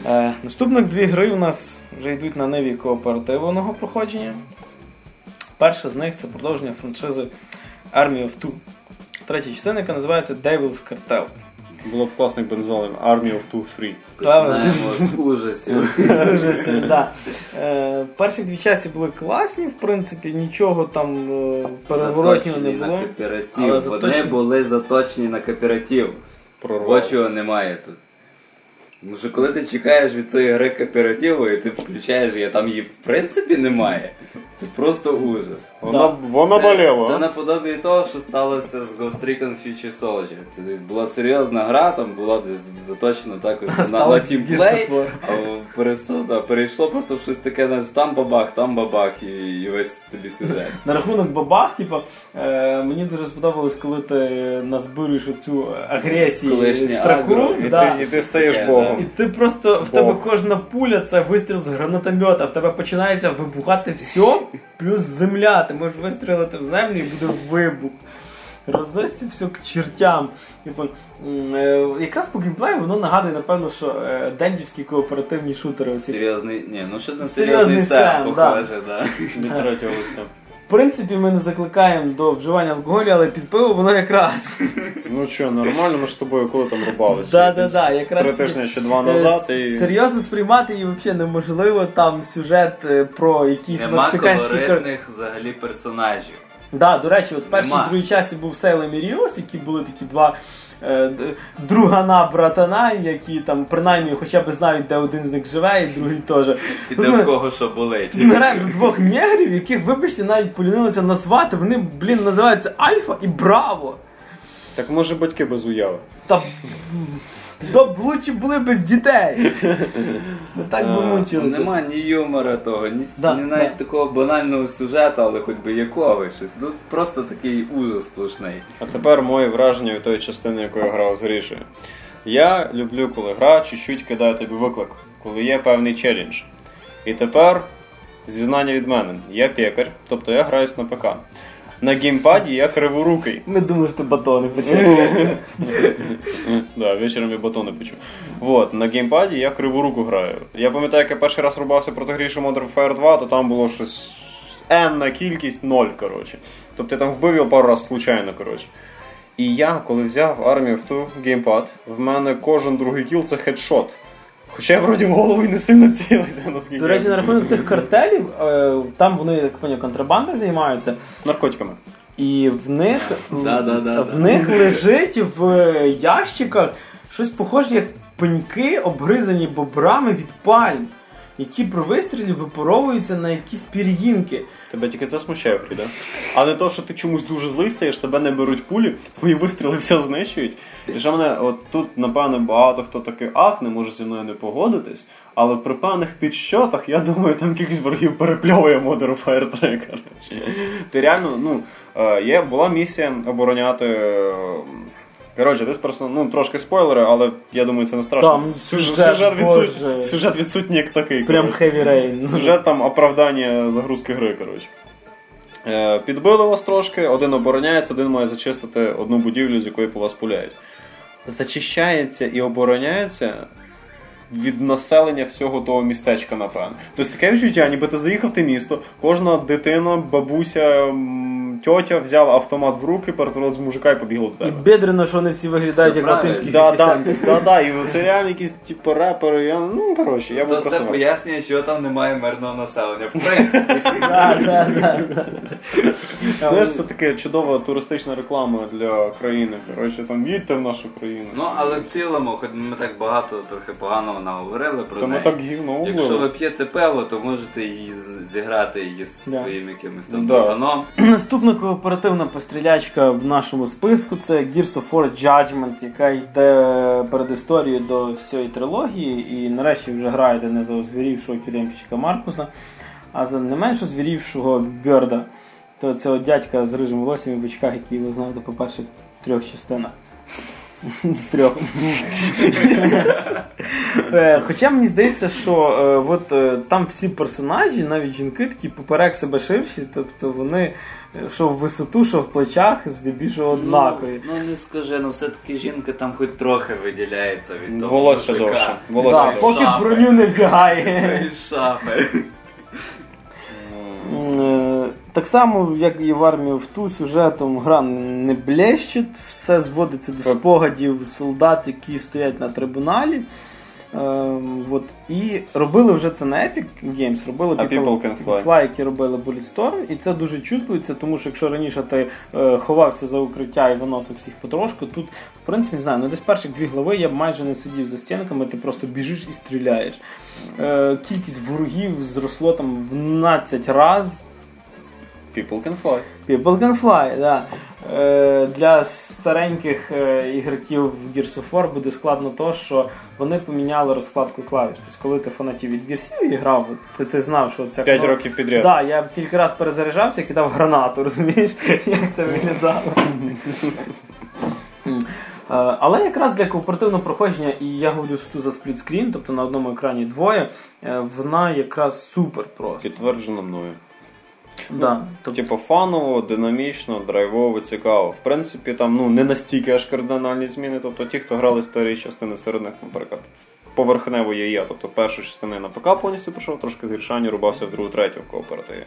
Е, Наступних дві гри у нас вже йдуть на ниві кооперативного проходження. Перша з них це продовження франшизи Army of Two. Третя частина, яка називається Devil's Cartel.
Було б класно, якби назвали Army of Two Free.
Правильно. ужасів.
Дуже да. Е, Перші дві часті були класні, в принципі, нічого там е, переворотнього не
Заточені на кооператив.
Але
Вони були заточені на кооператив.
Прорвало.
Ось чого немає тут. Тому що коли ти чекаєш від цієї гри кооперативу і ти включаєш її, там її в принципі немає. Це просто ужас.
Вона, вона
Це,
боліла.
це наподобі того, що сталося з Ghost Recon Future Soldier. Це десь була серйозна гра, там була десь заточена також на, тімплей, а перейшло, да, перейшло просто в щось таке, знаєш, там бабах, там бабах і, і весь тобі сюжет.
На рахунок бабах, типу, е, мені дуже сподобалось, коли ти назбируєш оцю агресію
Колишнє
строку.
агро,
І,
да.
ти, і ти стаєш богом.
І ти просто в тебе кожна пуля це вистріл з гранатомета, в тебе починається вибухати все, плюс земля. Ти можеш вистрілити в землю і буде вибух. розноситься все к чертям. Типу, е, якраз по геймплею воно нагадує, напевно, що е, дендівські кооперативні шутери.
Серйозний, ні, ну що там
Серйозний Сем,
похоже, да.
Лиця.
В принципі, ми не закликаємо до вживання алкоголю, але під пиво воно якраз.
Ну що, нормально, ми ж з тобою коли там рубалися?
Да-да-да, якраз
Три тижні чи два назад
Е,
і.
Серйозно сприймати її взагалі неможливо. Там сюжет е, про якісь
Нема
мексиканські
колоритних взагалі персонажів.
Да, до речі, от в першій другій часті був Сейлем і Ріос, які були такі два другана братана, які там принаймні хоча б знають, де один з них живе, і другий теж.
І де в кого що болить.
Ми граємо з двох негрів, яких, вибачте, навіть полінилися назвати. Вони, блін, називаються Альфа і Браво.
Так може батьки без уяви.
Та б лучше були без дітей. Не так би мучилися.
Нема ні юмора того, ні,
Да,
ні навіть такого банального сюжету, але хоч би якого щось. Тут просто такий ужас сплошний.
А тепер моє враження від тої частини, яку я грав з Грішею. Я люблю, коли гра чуть-чуть кидає тобі виклик, коли є певний челендж. І тепер зізнання від мене. Я пекар, тобто я граюсь на ПК. На геймпаді я криворукий.
Ми думали, що ти батони почав.
Да, вечором я батони почув. Вот, на геймпаді я криворуку граю. Я пам'ятаю, як я перший раз рубався проти гріші Modern Warfare 2, то там було щось енна кількість ноль, коротше. Тобто я там вбив його пару раз случайно, коротше. І я, коли взяв армію в ту геймпад, в мене кожен другий кіл це хедшот. Хоча я вроді в голову і не сильно цілився, наскільки.
До речі, на рахунок тих картелів, е, там вони, як поняв, контрабандою займаються.
наркотиками.
І в них,
Да-да-да-да.
в них лежить в ящиках щось похоже, як пеньки, обгризані бобрами від пальм, які при вистрілі випаровуються на якісь пір'їнки.
Тебе тільки це смущає, Фріда. А не то, що ти чомусь дуже злий стаєш, тебе не беруть пулі, твої вистріли все знищують. І що мене, от тут, напевно, багато хто таки акне, може зі мною не погодитись, але при певних підсчотах, я думаю, там кількість ворогів перепльовує Modern Warfare 3, коротше. Ти реально, ну, е, є, була місія обороняти. Коротше, десь просто, ну, трошки спойлери, але я думаю, це не страшно.
Там сюжет,
сюжет, відсут... Сюжет відсутній як такий.
Прям. Heavy Rain.
Сюжет там оправдання загрузки гри, коротше. Е, Підбили вас трошки, один обороняється, один має зачистити одну будівлю, з якої по вас пуляють. Зачищається і обороняється від населення всього того містечка, напевно. Тобто таке відчуття, ніби ти заїхав в місто, кожна дитина, бабуся, тьотя взяла автомат в руки, перетворилась в мужика і побігла до
І
тебе.
бедрено, що вони всі виглядають як латинські
Да, да, да, да, і це реально якісь типу репери. Я, ну, коротше, я був
То це пояснює, що там немає мирного населення. В принципі.
Да, да, да, да.
Знаєш, це така чудова туристична реклама для країни. Коротше, там їдьте в нашу країну.
Ну, але в цілому, хоч ми так багато трохи поганого наговорили про
ми
неї.
так гівно
Якщо ви п'єте пиво, то можете її з- зіграти її з
Да.
своїм якимось там
Да.
друганом.
Наступна кооперативна пострілячка в нашому списку це Gears of War Judgment, яка йде перед історією до всієї трилогії, і нарешті вже граєте не за озвірівшого тюремщика Маркуса, а за не менш озвірівшого Бьорда, то цього дядька з рижим волоссям і в очках, який ви знаєте по перших трьох частинах. З трьох. Е, Хоча мені здається, що е, от, е, там всі персонажі, навіть жінки, такі поперек себе ширші, тобто вони що в висоту, що в плечах, здебільшого однакові.
Ну, ну не скажи, ну все-таки жінка там хоч трохи виділяється від того.
Волосся довше. Волосся
Да,
довше.
поки
Шафи.
броню не вдягає.
Шафи.
Так само, як і в армію в ту сюжетом гра не блещить, все зводиться до спогадів солдат, які стоять на трибуналі. Ем, от, і робили вже це на Epic Games, робили
А People Can Fly.
які робили Bulletstorm, і це дуже чувствується, тому що якщо раніше ти е, ховався за укриття і виносив всіх потрошку, тут, в принципі, не знаю, ну десь перших дві глави я б майже не сидів за стінками, ти просто біжиш і стріляєш. Е, кількість ворогів зросло там в 12 разів.
People can fly.
People can fly, да. Е, для стареньких е, ігроків в Gears of War буде складно то, що вони поміняли розкладку клавіш. Тобто, коли ти фанатів від Gears і грав, ти, ти знав, що це
П'ять років підряд.
Так, да, я кілька разів перезаряджався і кидав гранату, розумієш, як це виглядало. Е, Але якраз для кооперативного проходження, і я говорю за splitscreen, тобто на одному екрані двоє, вона якраз супер просто.
Підтверджено мною.
Да.
Тобто, типу, фаново, динамічно, драйвово, цікаво. В принципі, там ну не настільки аж кардинальні зміни. Тобто ті, хто грали старі частини серед них, наприклад, поверхнево є я. Тобто першу частину на ПК повністю пройшов, трошки з грішання рубався в другу, третю в кооперативі.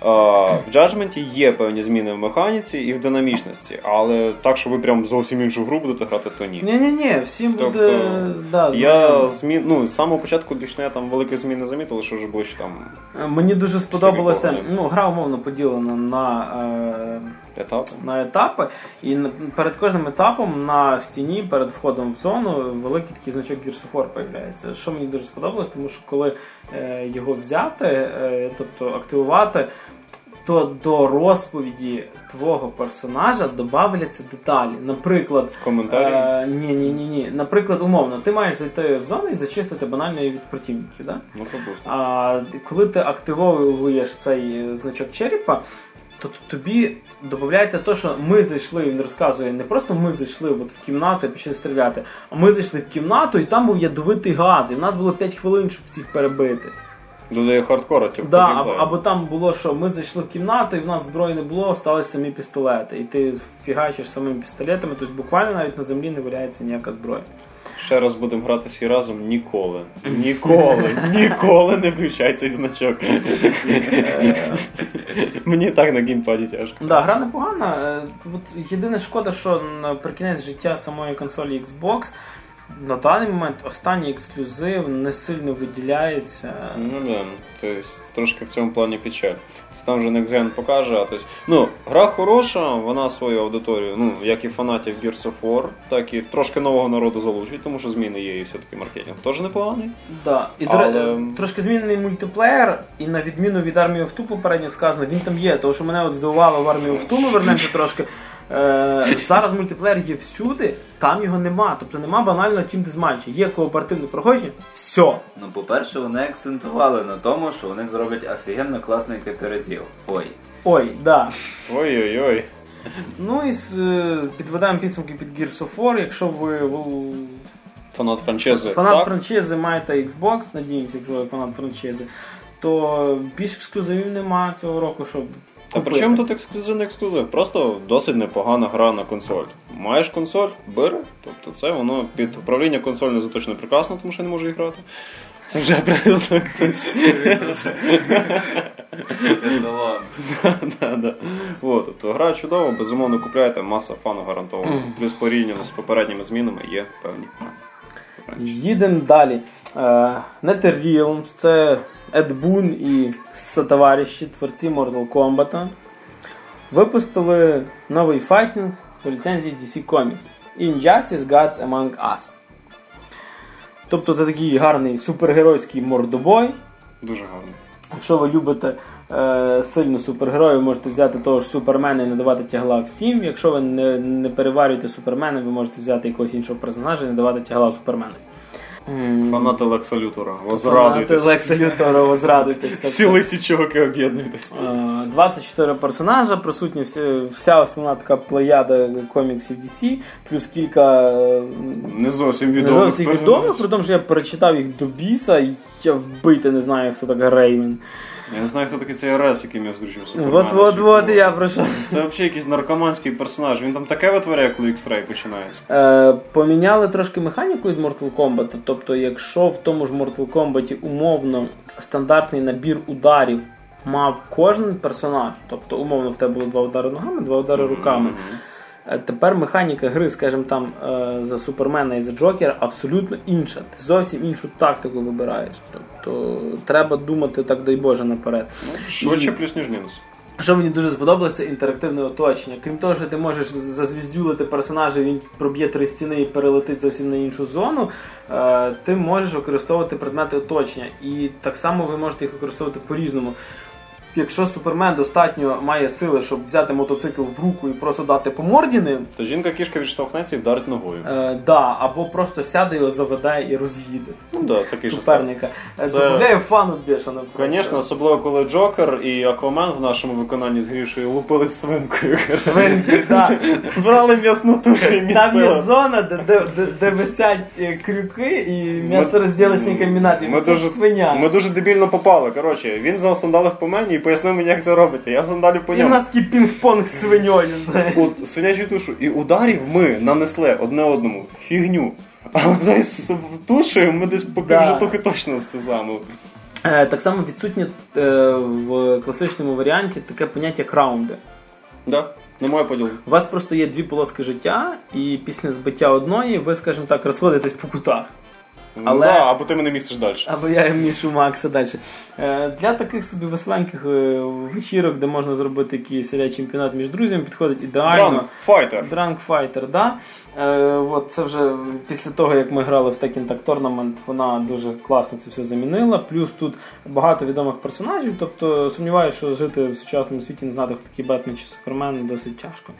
В Judgment є певні зміни в механіці і в динамічності, але так, що ви прям зовсім іншу гру будете грати, то ні.
Ні-ні-ні, всім буде.
Тобто,
да,
я змін, ну, з самого початку лично я там великих змін не замітив, що вже що там
Мені дуже сподобалося. Ну, гра умовно поділена на, е,
етапи.
на етапи, і перед кожним етапом на стіні, перед входом в зону, великий такий значок War появляється. Що мені дуже сподобалось, тому що коли е, його взяти, е, тобто активувати. То до розповіді твого персонажа додавляться деталі. Наприклад,
Коментарі.
Е, ні, ні, ні, ні. Наприклад, умовно, ти маєш зайти в зону і зачистити банально від противників. Да?
Ну.
А коли ти активовуєш цей значок черепа, то тобі додається те, що ми зайшли, він розказує, не просто ми зайшли от в кімнату і почали стріляти, а ми зайшли в кімнату і там був ядовитий газ, і в нас було 5 хвилин, щоб всіх перебити.
Додає хардкора, типу.
Да, або, або там було, що ми зайшли в кімнату, і в нас зброї не було, осталися самі пістолети. І ти фігачиш самими пістолетами, тобто буквально навіть на землі не валяється ніяка зброя.
Ще раз будемо грати всі разом ніколи. Ніколи, ніколи не включай цей значок. Мені так на геймпаді тяжко.
Да, гра непогана. Е, От єдине шкода, що наприкінець життя самої консолі Xbox на даний момент останній ексклюзив не сильно виділяється.
Ну да, тобто трошки в цьому плані печаль. Там вже Next Gen покаже, а тобто, ну, гра хороша, вона свою аудиторію, ну, як і фанатів Gears of War, так і трошки нового народу залучить, тому що зміни є і все-таки маркетинг теж непоганий.
Да. І
Але-
тро- трошки змінений мультиплеєр, і на відміну від армії of Two попередньо сказано, він там є. Тому що мене от здивувало в армію of Two, ми вернемося трошки. Е, зараз мультиплеєр є всюди, там його нема. Тобто нема банально тім дезматчі. Є кооперативне проходження, все.
Ну, по-перше, вони акцентували на тому, що вони зроблять офігенно класний кооператив. Ой.
Ой, да.
Ой-ой-ой.
Ну і з, е, підведемо підсумки під Gears of War. Якщо ви
Фанат франчези.
фанат
так?
франшизи маєте Xbox, надіємося, якщо ви фанат франшизи, то більш ексклюзивів нема цього року, щоб.
Та при чому тут ексклюзивний ексклюзив? Просто досить непогана гра на консоль. Маєш консоль, бери. Тобто це воно під управління консоль не заточено прекрасно, тому що не можу грати. Це вже признак.
Еталон.
Да, да. От, тобто гра чудова, безумовно купляєте, маса фану гарантована. Плюс порівняно з попередніми змінами є певні.
Їдемо далі. Е, NetherRealms, це Ed Boon і сотовариші, творці Mortal Kombat. Випустили новий файтінг по ліцензії DC Comics. Injustice Gods Among Us. Тобто це такий гарний супергеройський мордобой.
Дуже гарно.
Якщо ви любите е, сильно супергероїв, можете взяти того ж супермена і надавати тягла всім. Якщо ви не, не переварюєте супермена, ви можете взяти якогось іншого персонажа і надавати тягла супермену.
Фанати Лекса Лютора,
Фанати
возрадуйтесь.
Лекса Лютора, возрадуйтесь.
Всі лисі чуваки об'єднуйтесь.
е, 24 персонажа, присутні вся, вся основна така плеяда коміксів DC, плюс кілька
Не зовсім
не
відомих.
зовсім відомих, при тому, що я перечитав їх до біса, я вбити не знаю, хто так Рейвен.
Я не знаю, хто такий цей РС, який мені озвучив Супермена.
Вот, вот,
чи
вот,
кого.
і я пройшов.
Це взагалі якийсь наркоманський персонаж. Він там таке витворяє, коли X-Ray починається.
Е, поміняли трошки механіку від Mortal Kombat. Тобто, якщо в тому ж Mortal Kombat умовно стандартний набір ударів мав кожен персонаж, тобто умовно в тебе було два удари ногами, два удари руками.
Мгм.
Тепер механіка гри, скажімо там, е, за Супермена і за Джокера абсолютно інша. Ти зовсім іншу тактику вибираєш. Тобто треба думати, так дай Боже, наперед.
Швидше плюс ніж мінус.
Що мені дуже сподобалося, інтерактивне оточення. Крім того, що ти можеш зазвіздюлити персонажа, він проб'є три стіни і перелетить зовсім на іншу зону. е, Ти можеш використовувати предмети оточення. І так само ви можете їх використовувати по-різному. Якщо супермен достатньо має сили, щоб взяти мотоцикл в руку і просто дати по морді ним,
То жінка кішка відштовхнеться і вдарить ногою.
е, да, або просто сяде його заведе і роз'їде
Ну да, такий
суперника. Е,
Це-
Добавляє фану просто.
Звісно, особливо коли Джокер і Аквамен в нашому виконанні з грішою лупились свинкою.
Свинки, да.
Брали м'ясну тушу і
Там є зона, де, де, де, де висять е, крюки і м'ясорозділочний комбінат, і
Ми дуже,
свиня.
ми дуже дебільно попали. Коротше, він засандалив по мені і пояснив мені, як це робиться. Я сандалі
І в
поняв.
нас такий пінг-понг з свиньою, знаєш.
От свинячу тушу. І ударів ми нанесли одне одному фігню. А той з тушею ми десь вже трохи точно стизанули.
Е, Так само відсутнє е, в класичному варіанті таке поняття як раунди.
Да, немає поділу.
У вас просто є дві полоски життя, і після збиття одної ви, скажімо так, розходитесь по кутах.
Але... Ну, да, або ти мене місиш далі.
Або я мішу Макса далі. Е, Для таких собі веселеньких е, вечірок, де можна зробити якийсь чемпіонат між друзями, підходить ідеально.
Drunk, fighter.
Drunk Fighter, да. Е, от це вже після того, як ми грали в Tekken Tag Tournament, вона дуже класно це все замінила. Плюс тут багато відомих персонажів, тобто сумніваюся, що жити в сучасному світі не знати, хто такий Бетмен чи Супермен досить тяжко.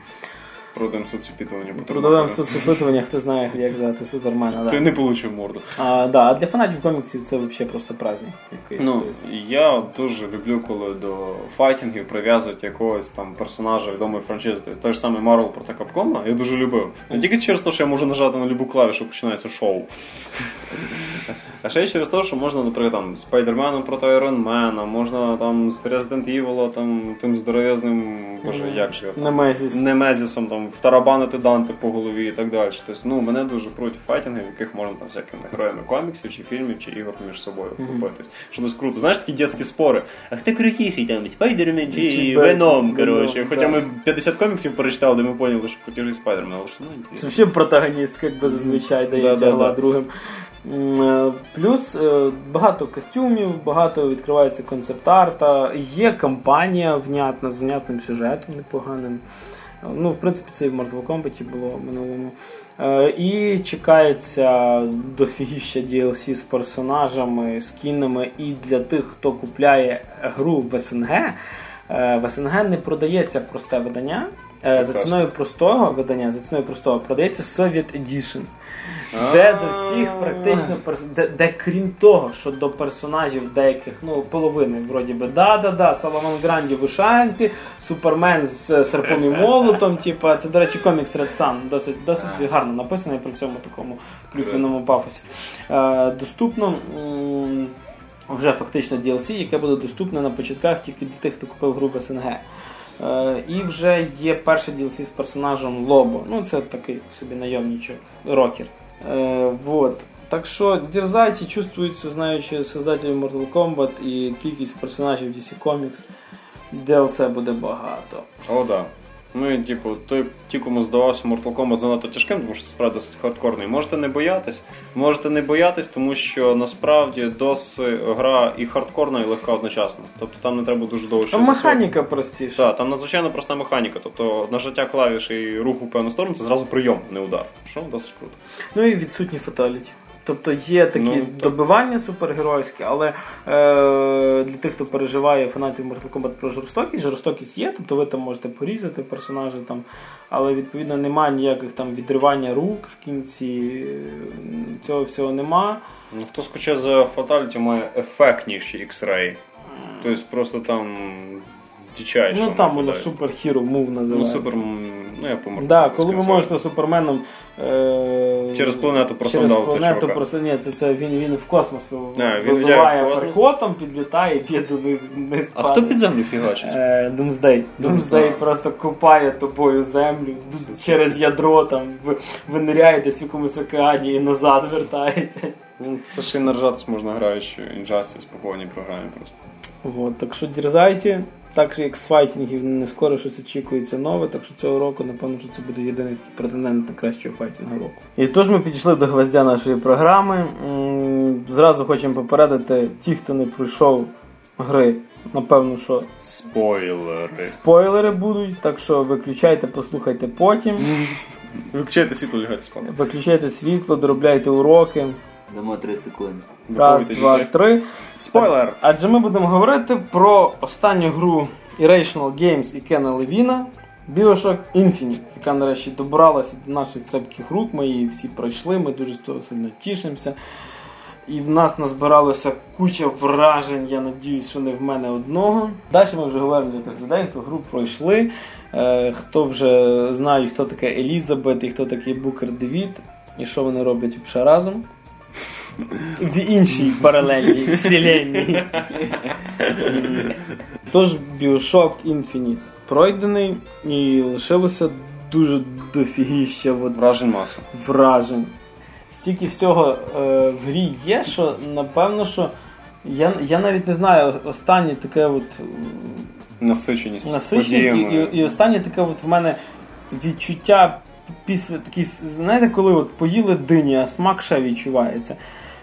Продам соцопитування. по
Трудовим
термометру.
соцопитуваннях хто знає, як звати Супермена.
Ти
Да.
не получив морду.
А, да, а для фанатів коміксів це взагалі просто праздник. якийсь.
Ну, я дуже люблю, коли до файтингів прив'язують якогось там персонажа відомої франшизи. Тобто той ж самий Marvel проти Капкома я дуже любив. Не тільки через те, що я можу нажати на любу клавішу, починається шоу. А ще через те, що можна, наприклад, там Спайдерменом проти Айронмена, можна там з Resident Evil, там тим здоровезним, боже, як же там?
Немезіс.
Немезісом там втарабанити Данте по голові і так далі. Тобто, ну, мене дуже пре від файтингів, в яких можна там всякими героями коміксів чи фільмів, чи ігор між собою лупитись. Що десь круто. Знаєш такі дитячі спори. А хто крутіший там, Спайдермен чи,
Чи
Веном, коротше. Хоча ми 50 коміксів перечитали, де ми поняли, що крутіший Спайдермен, але що ну,
Це
интересно.
взагалі протагоністка, якби зазвичай дає
Да, да,
тягла
да.
другим. Е, Плюс е, багато костюмів, багато відкривається концепт-арта, є кампанія внятна з внятним сюжетом непоганим. Е, Ну, в принципі, це і в Mortal Kombat було в минулому. І чекається дофігіща DLC з персонажами, скінами. І для тих, хто купляє гру в СНГ, в СНГ не продається просте видання. За ціною простого видання, за ціною простого продається Soviet Edition. Де до всіх практично де, де крім того, що до персонажів деяких, ну половини, вроді би, да-да-да, Соломон Гранді в ушанці, Супермен з е, серпом і молотом. Типа, це, до речі, комікс Red Sun, досить, досить гарно написаний при всьому такому клюквеному пафосі. Е, доступно. Вже фактично DLC, яке буде доступне на початках тільки для тих, хто купив гру в СНГ. Е, і вже є перший DLC з персонажем Лобо. Ну, це такий собі найомнічок, рокер. Е, вот. Так що дерзайте, чувствується, знаючи создателів Mortal Kombat і кількість персонажів DC Comics. DLC буде багато.
О, да. Ну і типу, той, ті, кому здавався Mortal Kombat занадто тяжким, тому що справді досить хардкорний. Можете не боятись. Можете не боятись, тому що насправді досить гра і хардкорна, і легка одночасно. Тобто там не треба дуже довго
Там механіка простіша.
Так, там надзвичайно проста механіка. Тобто нажаття клавіш і рух у певну сторону це зразу прийом, не удар. Що досить круто.
Ну і відсутні фаталіті. Тобто є такі
Ну,
добивання супергеройські, але е, для тих, хто переживає фанатів Mortal Kombat про жорстокість, жорстокість є, тобто ви там можете порізати персонажа, там, але відповідно немає ніяких там відривання рук в кінці, е, цього всього нема.
Ну, хто скучає за Fatality, має ефектніші X-Ray. Тобто просто там дичайше.
Ну там воно
виглядає.
супер хіро мув
Ну,
називається.
супер, ну я помер.
Да, коли ви можете суперменом е,
Через планету
через планету просто ні, це, це він, він в космос ви-
А, він
вибиває
в космос.
підлітає, п'є дониз вниз
А
падає.
хто під землю фігачить?
Е, Думсдей. Думсдей просто копає тобою землю через ядро, там ви- виниряє десь в якомусь океані і назад вертається.
Ну, це ще й наржатись можна граючи Injustice по повній програмі просто.
Вот, так що дерзайте. Так як з файтингів не скоро щось очікується нове, так що цього року, напевно, що це буде єдиний такий претендент на кращого файтинга року. І тож ми підійшли до гвоздя нашої програми. Зразу хочемо попередити ті, хто не пройшов гри, напевно, що
Спойлери.
спойлери будуть, так що виключайте, послухайте потім.
Виключайте світло лягати спати.
Виключайте світло, доробляйте уроки.
Дамо 3 секунди.
Раз, два, три.
Спойлер!
Адже ми будемо говорити про останню гру Irrational Games і Кена Левіна Bioshock Infinite, яка нарешті добралася до наших цепких рук. Ми її всі пройшли, ми дуже з того сильно тішимося. І в нас назбиралося куча вражень, я надіюсь, що не в мене одного. Далі ми вже говоримо для тих людей, хто гру пройшли, е, хто вже знає, хто таке Елізабет і хто такий Букер Девід, і що вони роблять ще разом. В іншій паралельній вселенній. Тож Bioshock Infinite пройдений і лишилося дуже дофігіще
Вражень маса.
вражень. Стільки всього е, в грі є, що напевно, що я, я навіть не знаю, останнє таке от
Насиченість.
насиченість, і,
подіями.
і, і останнє таке от в мене відчуття після такий, знаєте, коли от поїли дині, а смак ще відчувається.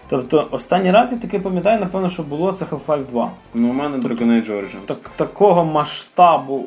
Тобто, останній раз я таке пам'ятаю, напевно, що було це Half-Life 2.
Ну, у мене Dragon Age Origins.
Так, такого масштабу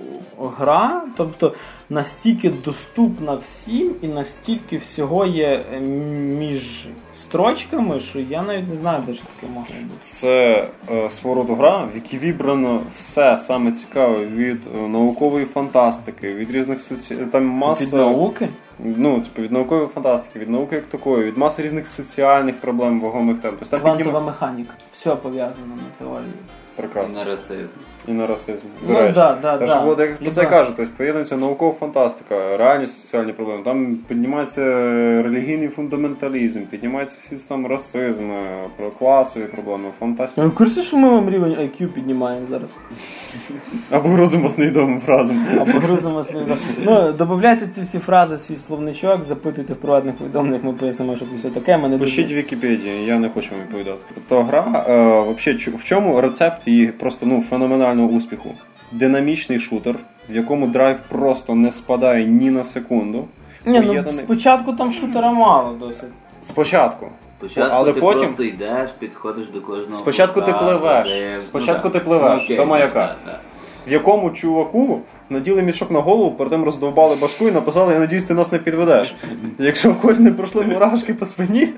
гра, тобто настільки доступна всім і настільки всього є е, між строчками, що я навіть не знаю, де ж таке може бути.
Це е, свого роду гра, в якій вібрано все саме цікаве від е, наукової фантастики, від різних соці... там маса
Від науки?
ну, типу, від наукової фантастики, від науки як такої, від маси різних соціальних проблем, вагомих тем. Тобто там
Квантова
піднім-
механіка. Все пов'язано на теорії.
І на расизм.
І на расизм. До
Ну
речі.
да, да,
Тож,
да.
от, як про це
Люба.
кажу, тобто поєднується наукова фантастика, реальні соціальні проблеми. Там піднімається релігійний фундаменталізм, піднімається всі там расизм, е, про класові проблеми, фантастика.
Ви в курсі, що ми вам рівень IQ піднімаємо зараз?
Або розуму з невідомим фразом.
Або грузимо з ним. Ну, додавайте ці всі фрази в свій словничок, запитуйте в приватних повідомленнях, ми пояснимо, що це все таке. Ми не
Пишіть в. Вікіпедії, я не хочу вам відповідати. Тобто гра, е, вообще, чу- в чому рецепт її просто ну, феноменального успіху? Динамічний шутер, в якому драйв просто не спадає ні на секунду.
Ні, ну
Поєднаний-
спочатку там шутера мало досить.
Спочатку.
Спочатку
Але
ти
потім-
просто йдеш, підходиш до кожного.
Спочатку ти пливеш.
дивишся.
Спочатку
Ну,
ти пливеш
Ну, окей,
до маяка. В якому чуваку наділи мішок на голову, потім роздовбали башку і написали, я надіюсь, ти нас не підведеш. Якщо в когось не пройшли мурашки по спині,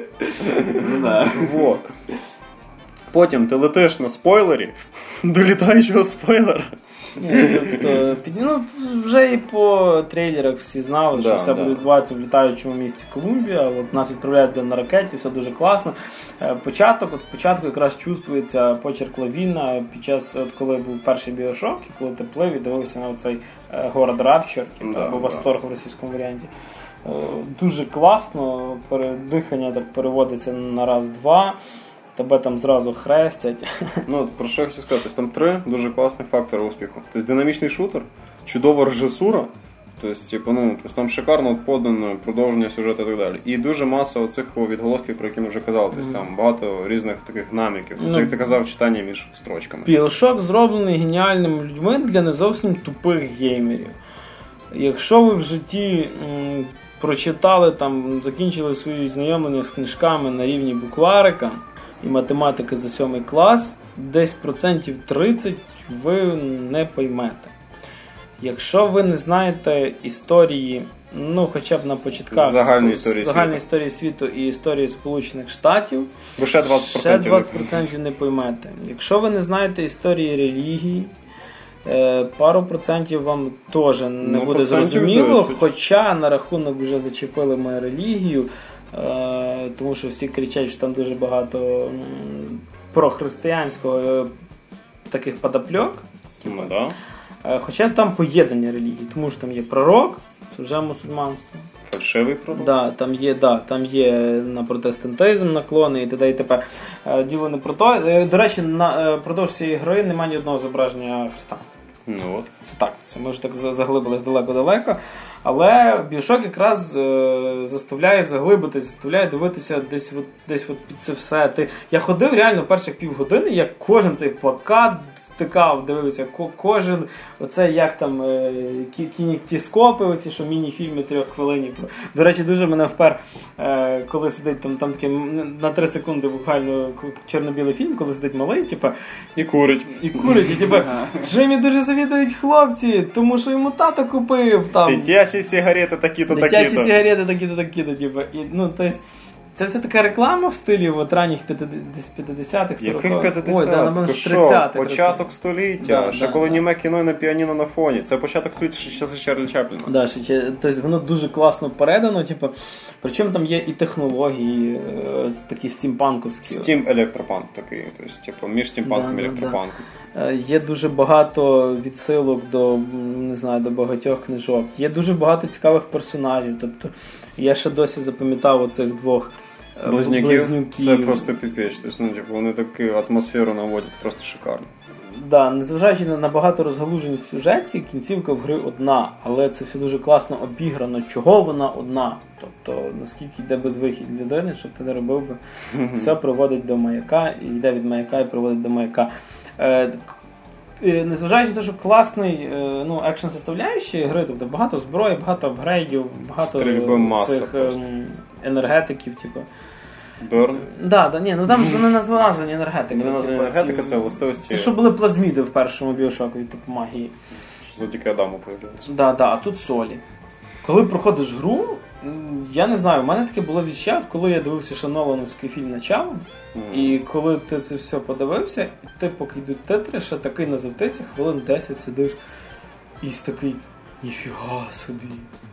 Ну, да.
вот. Потім ти летиш на спойлері до літаючого спойлера.
Ні, тобто, ну, вже і по трейлерах всі знали, що все
да.
буде відбуватися в літаючому місті Колумбія. От нас відправляють на ракеті, все дуже класно. Е, Початок, от в початку якраз чувствується почерк лавіна під час, от коли був перший біошок, і коли ти плив і дивився на цей город Рапчер,
Да,
або
да.
Восторг в російському варіанті. Е, Дуже класно, дихання так переводиться на раз-два. Тебе там зразу хрестять.
Ну, про що я хочу сказати? Тобто Там три дуже класні фактори успіху. Тобто динамічний шутер, чудова режисура. Тобто, типу, ну, тобто там шикарно подано продовження сюжету і так далі. І дуже маса оцих відголосків, про які ми вже казали. Тобто там багато різних таких наміків. Тобто,
Ну,
як ти казав, читання між строчками.
Біошок зроблений геніальними людьми для не зовсім тупих геймерів. Якщо ви в житті м, прочитали там, закінчили свої знайомлення з книжками на рівні букварика і математики за сьомий клас, десь процентів 30 ви не поймете. Якщо ви не знаєте історії, ну хоча б на початках
Загальної історії
загальної
світу.
історії світу і історії Сполучених Штатів,
Ви ще 20%.
Ще 20% не поймете. Якщо ви не знаєте історії релігії, е, пару процентів вам теж не
Ну,
буде зрозуміло. Хоча на рахунок вже зачепили мою релігію, тому що всі кричать, що там дуже багато прохристиянського е, таких подопльок.
Ну, да.
Е, Хоча там поєднання релігій, тому що там є пророк, це вже мусульманство.
Фальшивий продукт.
Да, там є, да, там є на протестантизм наклони і т.д. і т.п. Е, Діло не про то. Е, До речі, на е, продовж цієї гри немає ні одного зображення Христа.
Ну от.
Це так, це ми вже так заглибились далеко-далеко. Але Біошок якраз е, заставляє заглибитись, заставляє дивитися десь от, десь от під це все. Ти, я ходив реально перших півгодини, як кожен цей плакат втикав, дивився, ко- кожен, оце як там е, кінектіскопи, оці, що міні-фільми трьоххвилинні. До речі, дуже мене впер, е, коли сидить там, там таке на 3 секунди буквально чорно-білий фільм, коли сидить малий, типу,
І курить.
і курить, і типу, Джимі дуже завідують хлопці, тому що йому тато купив там.
Дитячі сигарети такі-то, такі-то.
сигарети такі-то, такі-то, типу. І, ну, то есть, це все така реклама в стилі от, ранніх 50-х, 40-х.
Яких 50
да, напевно,
Ти
з 30-х.
початок століття,
Да,
ще
да,
коли
да.
німе кіно на піаніно на фоні. Це початок століття ще часи Чарлі Чапліна.
Да, ще, тобто воно дуже класно передано, типу, причому там є і технології, е, такі стімпанковські.
Стім електропанк такий, тобто, типу, між стімпанком
Да,
і
да,
електропанком.
Е, Є дуже багато відсилок до не знаю, до багатьох книжок. Є дуже багато цікавих персонажів. Тобто я ще досі запам'ятав оцих двох
Близнюків,
близнюків.
це просто піпець. Тобто, ну, типу, вони таку атмосферу наводять просто шикарно.
да, незважаючи на багато розгалужень в сюжеті, кінцівка в гри одна, але це все дуже класно обіграно, чого вона одна. Тобто, наскільки йде безвихідь людини, щоб ти не робив би, все проводить до маяка, і йде від маяка і проводить до маяка. Е, Незважаючи на те, що класний е, ну, екшн составляючий гри, тобто багато зброї, багато апгрейдів, багато цих ем, енергетиків, типу.
Берн?
Да, да, ні, ну там не назва названі енергетики.
Не названі
типу,
енергетика, це властивості.
Це що були плазміди в першому біошоку, типу магії.
Що завдяки Адаму появилися.
Да, да, а тут солі. Коли проходиш гру, я не знаю, у мене таке було відчуття, коли я дивився Шановановський фільм началом, і коли ти це все подивився, і ти поки йдуть титри, ще такий на завтиці, хвилин 10 сидиш і такий. Ніфіга собі.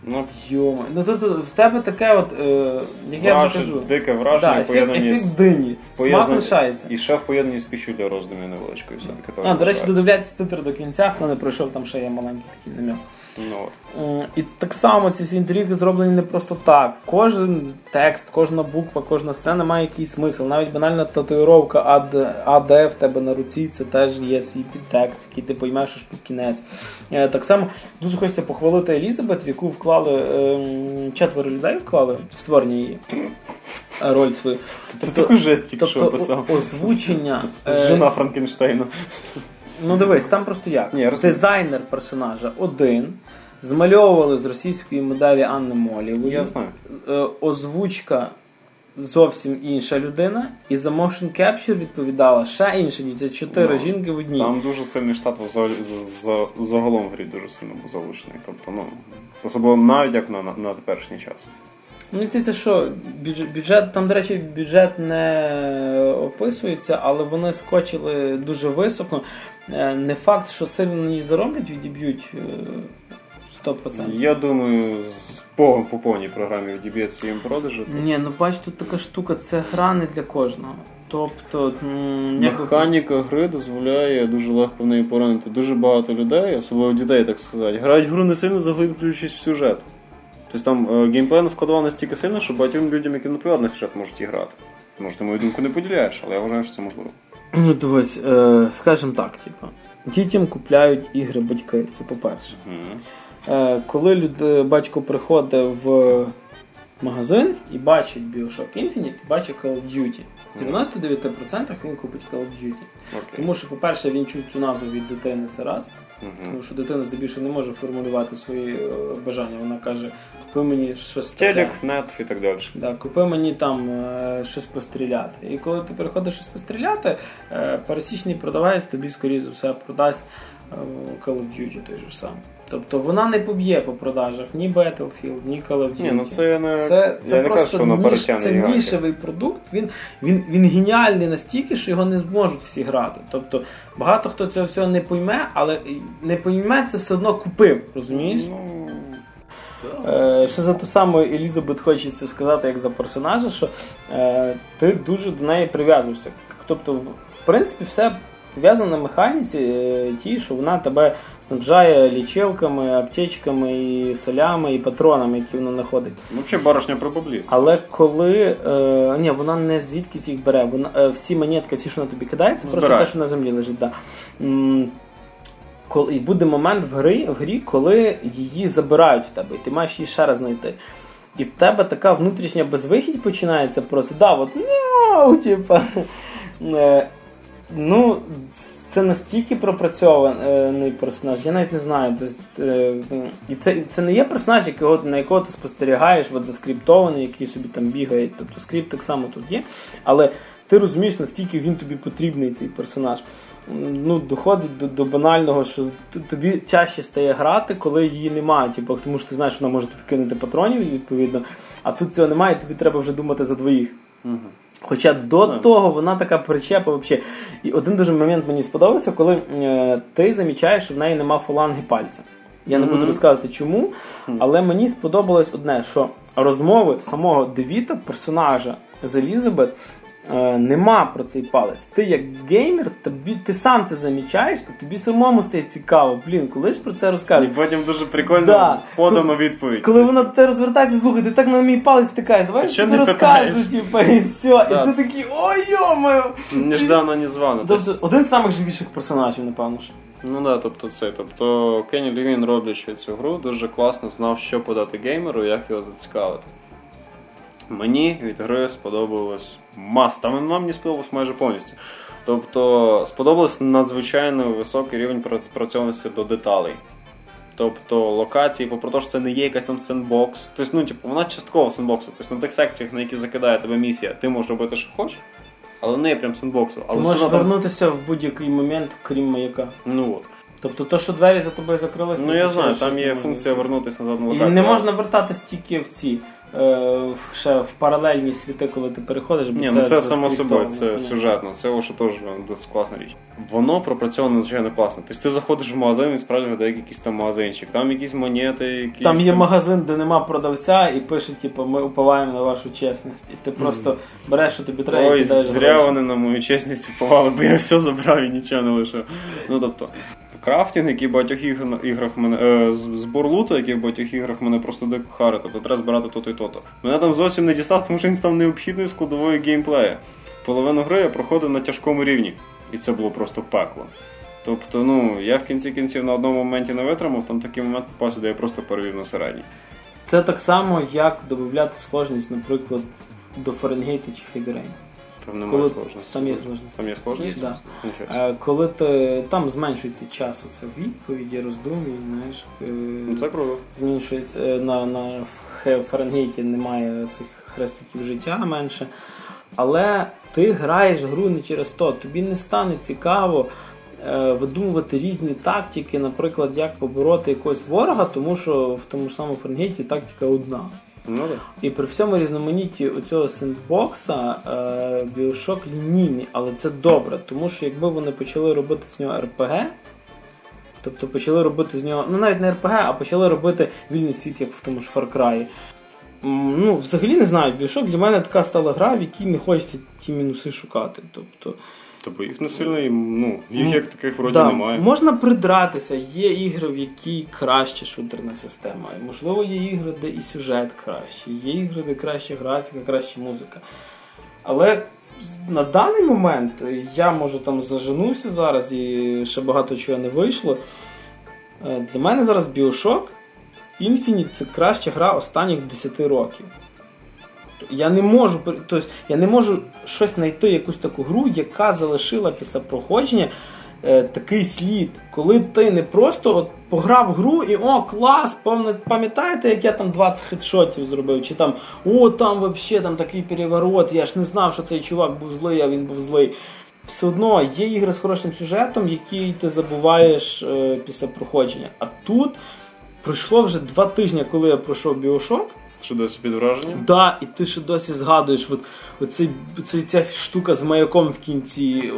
Ну,
Йома. Ну тут в тебе таке от, е, як я вже кажу.
дике
Да,
враження,
ефект,
поєднані
ефект
з
дині. Смак лишається.
І ще в поєднанні з піщу для роздумів невеличкою все-таки.
А, до речі, додивляйтесь титр до кінця, хто не пройшов, там ще є маленький такий намек.
Ну,
І так само ці всі інтриги зроблені не просто так. Кожен текст, кожна буква, кожна сцена має якийсь смисл. Навіть банальна татуїровка АД, АД в тебе на руці, це теж є свій підтекст, який ти поймеш аж під кінець. Е, Так само дуже хочеться похвалити Елізабет, в яку вклали ем, четверо людей вклали в створення її е, роль свою.
Ти таку жесть тільки що
тобто
описав.
озвучення. е,
Жена Франкенштейна.
Ну дивись, там просто як.
Ні, розумію.
Дизайнер персонажа один. Змальовували з російської моделі Анни Молєвої.
Я знаю.
Е, Озвучка зовсім інша людина. І за motion capture відповідала ще інша. Це чотири
Ну,
жінки в одній.
Там дуже сильний штат взагалі- з- з- загалом в грі дуже сильно був залучений. Тобто, ну, особливо навіть як на, на, на теперішній час.
Мені здається, що бюджет, бюджет, там, до речі, бюджет не описується, але вони скочили дуже високо. Е, Не факт, що сильно на ній зароблять, відіб'ють е, 100%.
Я думаю, з по, по повній програмі відіб'ється їм продажу. то
Ні, ну бач, тут така штука, це гра не для кожного. Тобто, м, як-
Механіка гри дозволяє дуже легко в неї поранити дуже багато людей, особливо дітей, так сказати. Грають в гру не сильно заглиблюючись в сюжет. Тобто там е, геймплейна складова настільки сильна, що багатьом людям, які наплювати на сюжет, можуть і грати. Може, ти мою думку не поділяєш, але я вважаю, що це можливо.
Ну, дивись, е, скажімо так, типу, дітям купляють ігри батьки, це по-перше. Е, коли люд, батько приходить в магазин і бачить Bioshock Infinite, і бачить Call of Duty. В 99% він купить Call of Duty.
Окей.
Тому що, по-перше, він чув цю назву від дитини, це раз. Тому що дитина здебільшого не може формулювати свої е, бажання. Вона каже, купи мені щось таке.
Телек, нет і так далі.
Да, купи мені там е, щось постріляти. І коли ти переходиш щось постріляти, е, пересічний продавець тобі, скоріше за все, продасть Call of Duty той же ж самий. Тобто вона не поб'є по продажах ні Battlefield, ні Call of Duty.
Ні, ну це я не,
Це, це
я не кажу, що воно
ніш, це нішевий продукт. Він, він, він геніальний настільки, що його не зможуть всі грати. Тобто багато хто цього всього не пойме, але не пойме, це все одно купив, розумієш?
Ну,
Е, ще за ту саму Елізабет хочеться сказати, як за персонажа, що е, ти дуже до неї прив'язуєшся. Тобто, в принципі, все пов'язано на механіці, е, тій, що вона тебе снабжає лічилками, аптечками, і солями, і патронами, які вона знаходить.
ну чи баришня про баблі.
Але коли. Е, ні, вона не звідкись їх бере. Вона, е, всі монетки, ці, що на тобі кидається, просто те, що на землі лежить. Да. М, коли, і буде момент в грі, в грі, коли її забирають в тебе, і ти маєш її ще раз знайти. І в тебе така внутрішня безвихідь починається просто. Да, от, ну, типа. Ну, це настільки пропрацьований персонаж, я навіть не знаю. Е, і це, це не є персонаж, якого, на якого ти спостерігаєш, от заскриптований, який собі там бігає. Тобто скрипт так само тут є. Але ти розумієш, наскільки він тобі потрібний, цей персонаж. Ну, доходить до, до банального, що тобі тяжче стає грати, коли її немає. Типу, тому що ти знаєш, вона може тобі кинути патронів, відповідно, а тут цього немає, і тобі треба вже думати за двоїх.
Угу.
Хоча до
а.
того вона така причепа взагалі. І один дуже момент мені сподобався, коли е, ти замічаєш, що в неї нема фаланги пальця. Я не буду розказувати чому, але мені сподобалось одне, що розмови самого Девіта, персонажа з Елізабет, е, нема про цей палець. Ти як геймер, тобі ти сам це замічаєш, і тобі самому стає цікаво. Блін, коли ж про це розкажеш.
І потім дуже прикольно
Да.
подано відповідь.
Коли воно до тебе розвертається, слухай, ти так на мій палець втикаєш, давай
Ти що не
розкажу, типу, і все.
Да.
І ти такий, ой йомаю!
Неждано, незвано.
Тобто, один з самих живіших персонажів, напевно. що.
Ну да, тобто це. Тобто Кенні Лівін, роблячи цю гру, дуже класно знав, що подати геймеру, як його зацікавити. Мені від гри сподобалось маса. Там вона мені сподобалось майже повністю. Тобто сподобалось надзвичайно високий рівень пропрацьованості до деталей. Тобто локації, попри те, що це не є якась там сендбокс. Тобто, ну, типу, вона частково сендбоксу. Тобто на тих секціях, на які закидає тебе місія, ти можеш робити, що хочеш, але не є прям сендбоксу. Але все
можеш
одно там-
вернутися в будь-який момент, крім маяка.
Ну от.
Тобто то, що двері за тобою закрились,
Ну я знаю, там є функція вернутися назад на
І
локацію.
не можна вертатись тільки в ці. Е, ще в паралельні світи, коли ти переходиш, бо
Ні, ну це само собою, це
ні.
сюжетно, це що теж досить класна річ. Воно пропрацьовано надзвичайно класно. Тобто ти заходиш в магазин і справді виглядає як якийсь там магазинчик. Там якісь монети, якісь.
Там є магазин, де нема продавця, і пише, типу, ми уповаємо на вашу чесність. І ти просто береш, що тобі треба, і
Ой,
кидаєш
зря
гроші.
вони на мою чесність впливали, бо я все забрав і нічого не лишив. Ну тобто, крафтинг, який в багатьох іграх мене. Е, збор луту, який в багатьох іграх мене просто дико хари, тобто треба збирати то-то і то-то. Мене там зовсім не дістав, тому що він став необхідною складовою геймплею. Половину гри я проходив на тяжкому рівні, і це було просто пекло. Тобто, ну, я в кінці кінців на одному моменті не витримав, там такий момент попався, де я просто перевів на середній.
Це так само, як додати сложність, наприклад, до Фаренгейта чи Heavy Rain.
Там немає
Коли
сложності.
там є сложність.
Там є сложність?
Да.
Нічого.
Е, Коли ти там зменшується час оце відповіді, роздумів, знаєш. е,
Ну це круто.
зменшується е, на, на Фаренгейті немає цих хрестиків життя менше. Але ти граєш гру не через то. Тобі не стане цікаво видумувати різні тактики, наприклад, як побороти якогось ворога, тому що в тому ж самому Фаренгейті тактика одна.
Ну.
І при всьому різноманітті у цього сендбокса е, лінійний, але це добре, тому що якби вони почали робити з нього РПГ, тобто почали робити з нього, ну навіть не РПГ, а почали робити вільний світ, як в тому ж Far Cry. Ну, взагалі не знаю, Bioshock для мене така стала гра, в якій не хочеться ті мінуси шукати. Тобто,
Тобто їх не сильно, ну, їх як таких вроді
да,
немає.
можна придратися, є ігри, в які краще шутерна система. І, можливо, є ігри, де і сюжет кращий, є ігри, де краща графіка, краща музика. Але на даний момент я може там заженуся зараз і ще багато чого не вийшло. Е, Для мене зараз Bioshock Infinite це краща гра останніх 10 років. Я не можу тобто, я не можу щось знайти якусь таку гру, яка залишила після проходження е, такий слід, коли ти не просто от пограв гру і о, клас, пам'ятаєте, як я там 20 хедшотів зробив, чи там о, там взагалі там такий переворот, я ж не знав, що цей чувак був злий, а він був злий. Все одно є ігри з хорошим сюжетом, які ти забуваєш е, після проходження. А тут пройшло вже два тижні, коли я пройшов Біошок.
Що досі під враженням?
Да, і ти ще досі згадуєш от, оцей, оцей, ця штука з маяком в кінці,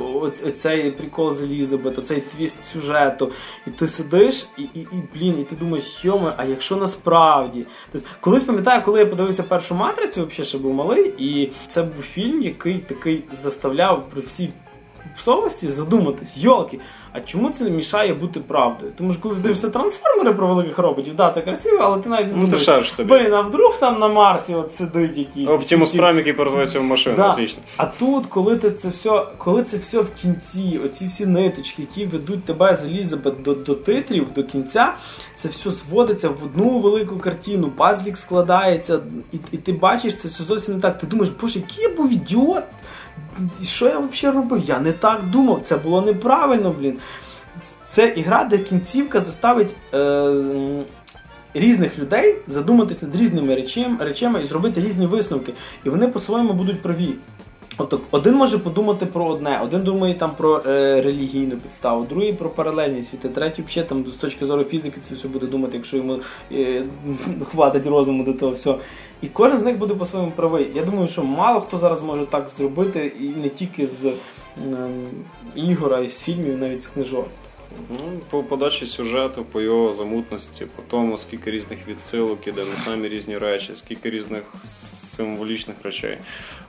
оцей прикол з Елізабет, оцей твіст сюжету. І ти сидиш, і, і, і блін, і ти думаєш, йоме, а якщо насправді. Тобто, колись пам'ятаю, коли я подивився першу матрицю, взагалі ще був малий, і це був фільм, який такий заставляв при всій совісті задуматись, йолки, а чому це не мішає бути правдою? Тому що коли ти дивишся трансформери про великих роботів, да, це красиво, але ти навіть не
Ну ти шариш собі.
Блін, а вдруг там на Марсі от сидить якийсь.
Оптимус Прайм, який перетворюється в машину,
Да.
отлично.
А тут, коли ти це все, коли це все в кінці, оці всі ниточки, які ведуть тебе з Елізабет до, до титрів, до кінця, це все зводиться в одну велику картину, пазлік складається, і, і ти бачиш це все зовсім не так. Ти думаєш, боже, який я був ідіот. Що я взагалі робив? Я не так думав, це було неправильно, блін. Це ігра, де кінцівка заставить е, різних людей задуматись над різними речами і зробити різні висновки. І вони по-своєму будуть праві. От один може подумати про одне, один думає там про е, релігійну підставу, другий про паралельні світи, третій взагалі там з точки зору фізики це все буде думати, якщо йому е, хватить розуму до того всього. І кожен з них буде по-своєму правий. Я думаю, що мало хто зараз може так зробити, і не тільки з е, ігора, і з фільмів, навіть з книжок.
Ну, по подачі сюжету, по його замутності, по тому, скільки різних відсилок іде на самі різні речі, скільки різних символічних речей.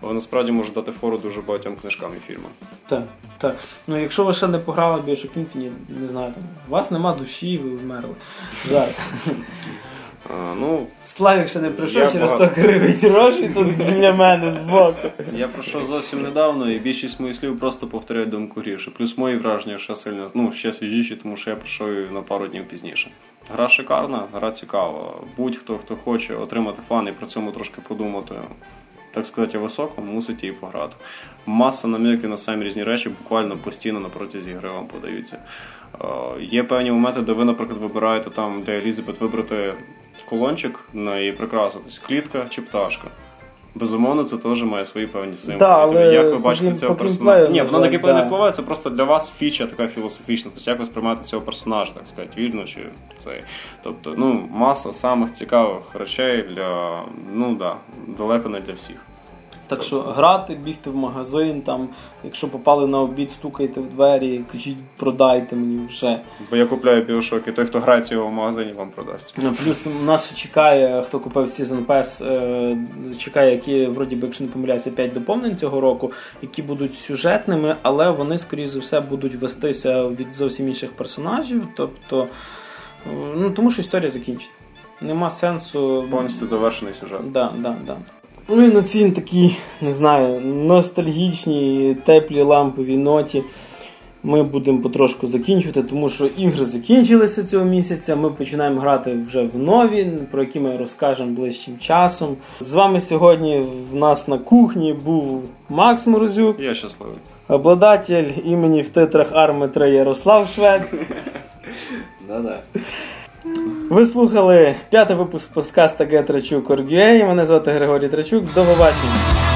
Але насправді може дати фору дуже багатьом книжкам і фільмам.
Так, так. Ну якщо ви ще не пограли в Bioshock не знаю, там, у вас нема душі, ви вмерли. Жарт.
А, ну,
Славік ще не прийшов
Я
через
багато-
100 гривень грошей тут біля мене збоку.
Я пройшов зовсім недавно, і більшість моїх слів просто повторяють думку гірше. Плюс мої враження ще сильно, ну, ще свіжіші, тому що я пройшов її на пару днів пізніше. Гра шикарна, гра цікава. Будь-хто, хто хоче отримати фан і при цьому трошки подумати, так сказати, високо, мусить її пограти. Маса намірків на самі різні речі, буквально постійно на протязі гри вам подаються. Е, Є певні моменти, де ви, наприклад, вибираєте там, де Елізабет вибрати колончик на її прикрасу, тобто клітка чи пташка. Безумовно, це теж має свої певні символи.
Да, але
Тобто, як ви бачите цього персонажа? Ні, воно на
жаль,
не впливає, це просто для вас фіча така філософічна. Тобто як ви сприймаєте цього персонажа, так сказати, вільно чи цей. Тобто, ну, маса самих цікавих речей для, ну да, далеко не для всіх.
Так що грати, бігти в магазин, там, якщо попали на обід, стукайте в двері, кажіть, продайте мені вже.
Бо я купляю Bioshock, і той, хто грається його в магазині, вам продасть.
Ну, Плюс у нас ще чекає, хто купив Season Pass, е, чекає, які, вроді би, якщо не помиляюся, 5 доповнень цього року, які будуть сюжетними, але вони, скоріш за все, будуть вестися від зовсім інших персонажів. Тобто, е, ну, тому що історія закінчена. Нема сенсу.
Повністю довершений сюжет.
Да, да, да. Ну і на цій такій, не знаю, ностальгічній, теплій ламповій ноті ми будемо потрошку закінчувати, тому що ігри закінчилися цього місяця. Ми починаємо грати вже в нові, про які ми розкажемо ближчим часом. З вами сьогодні в нас на кухні був Макс Морозюк,
Я щасливий.
обладатель імені в титрах Арми 3 Ярослав Швед.
Да-да.
Ви слухали п'ятий випуск подкаста Get Трачук Мене звати Григорій Трачук. До побачення.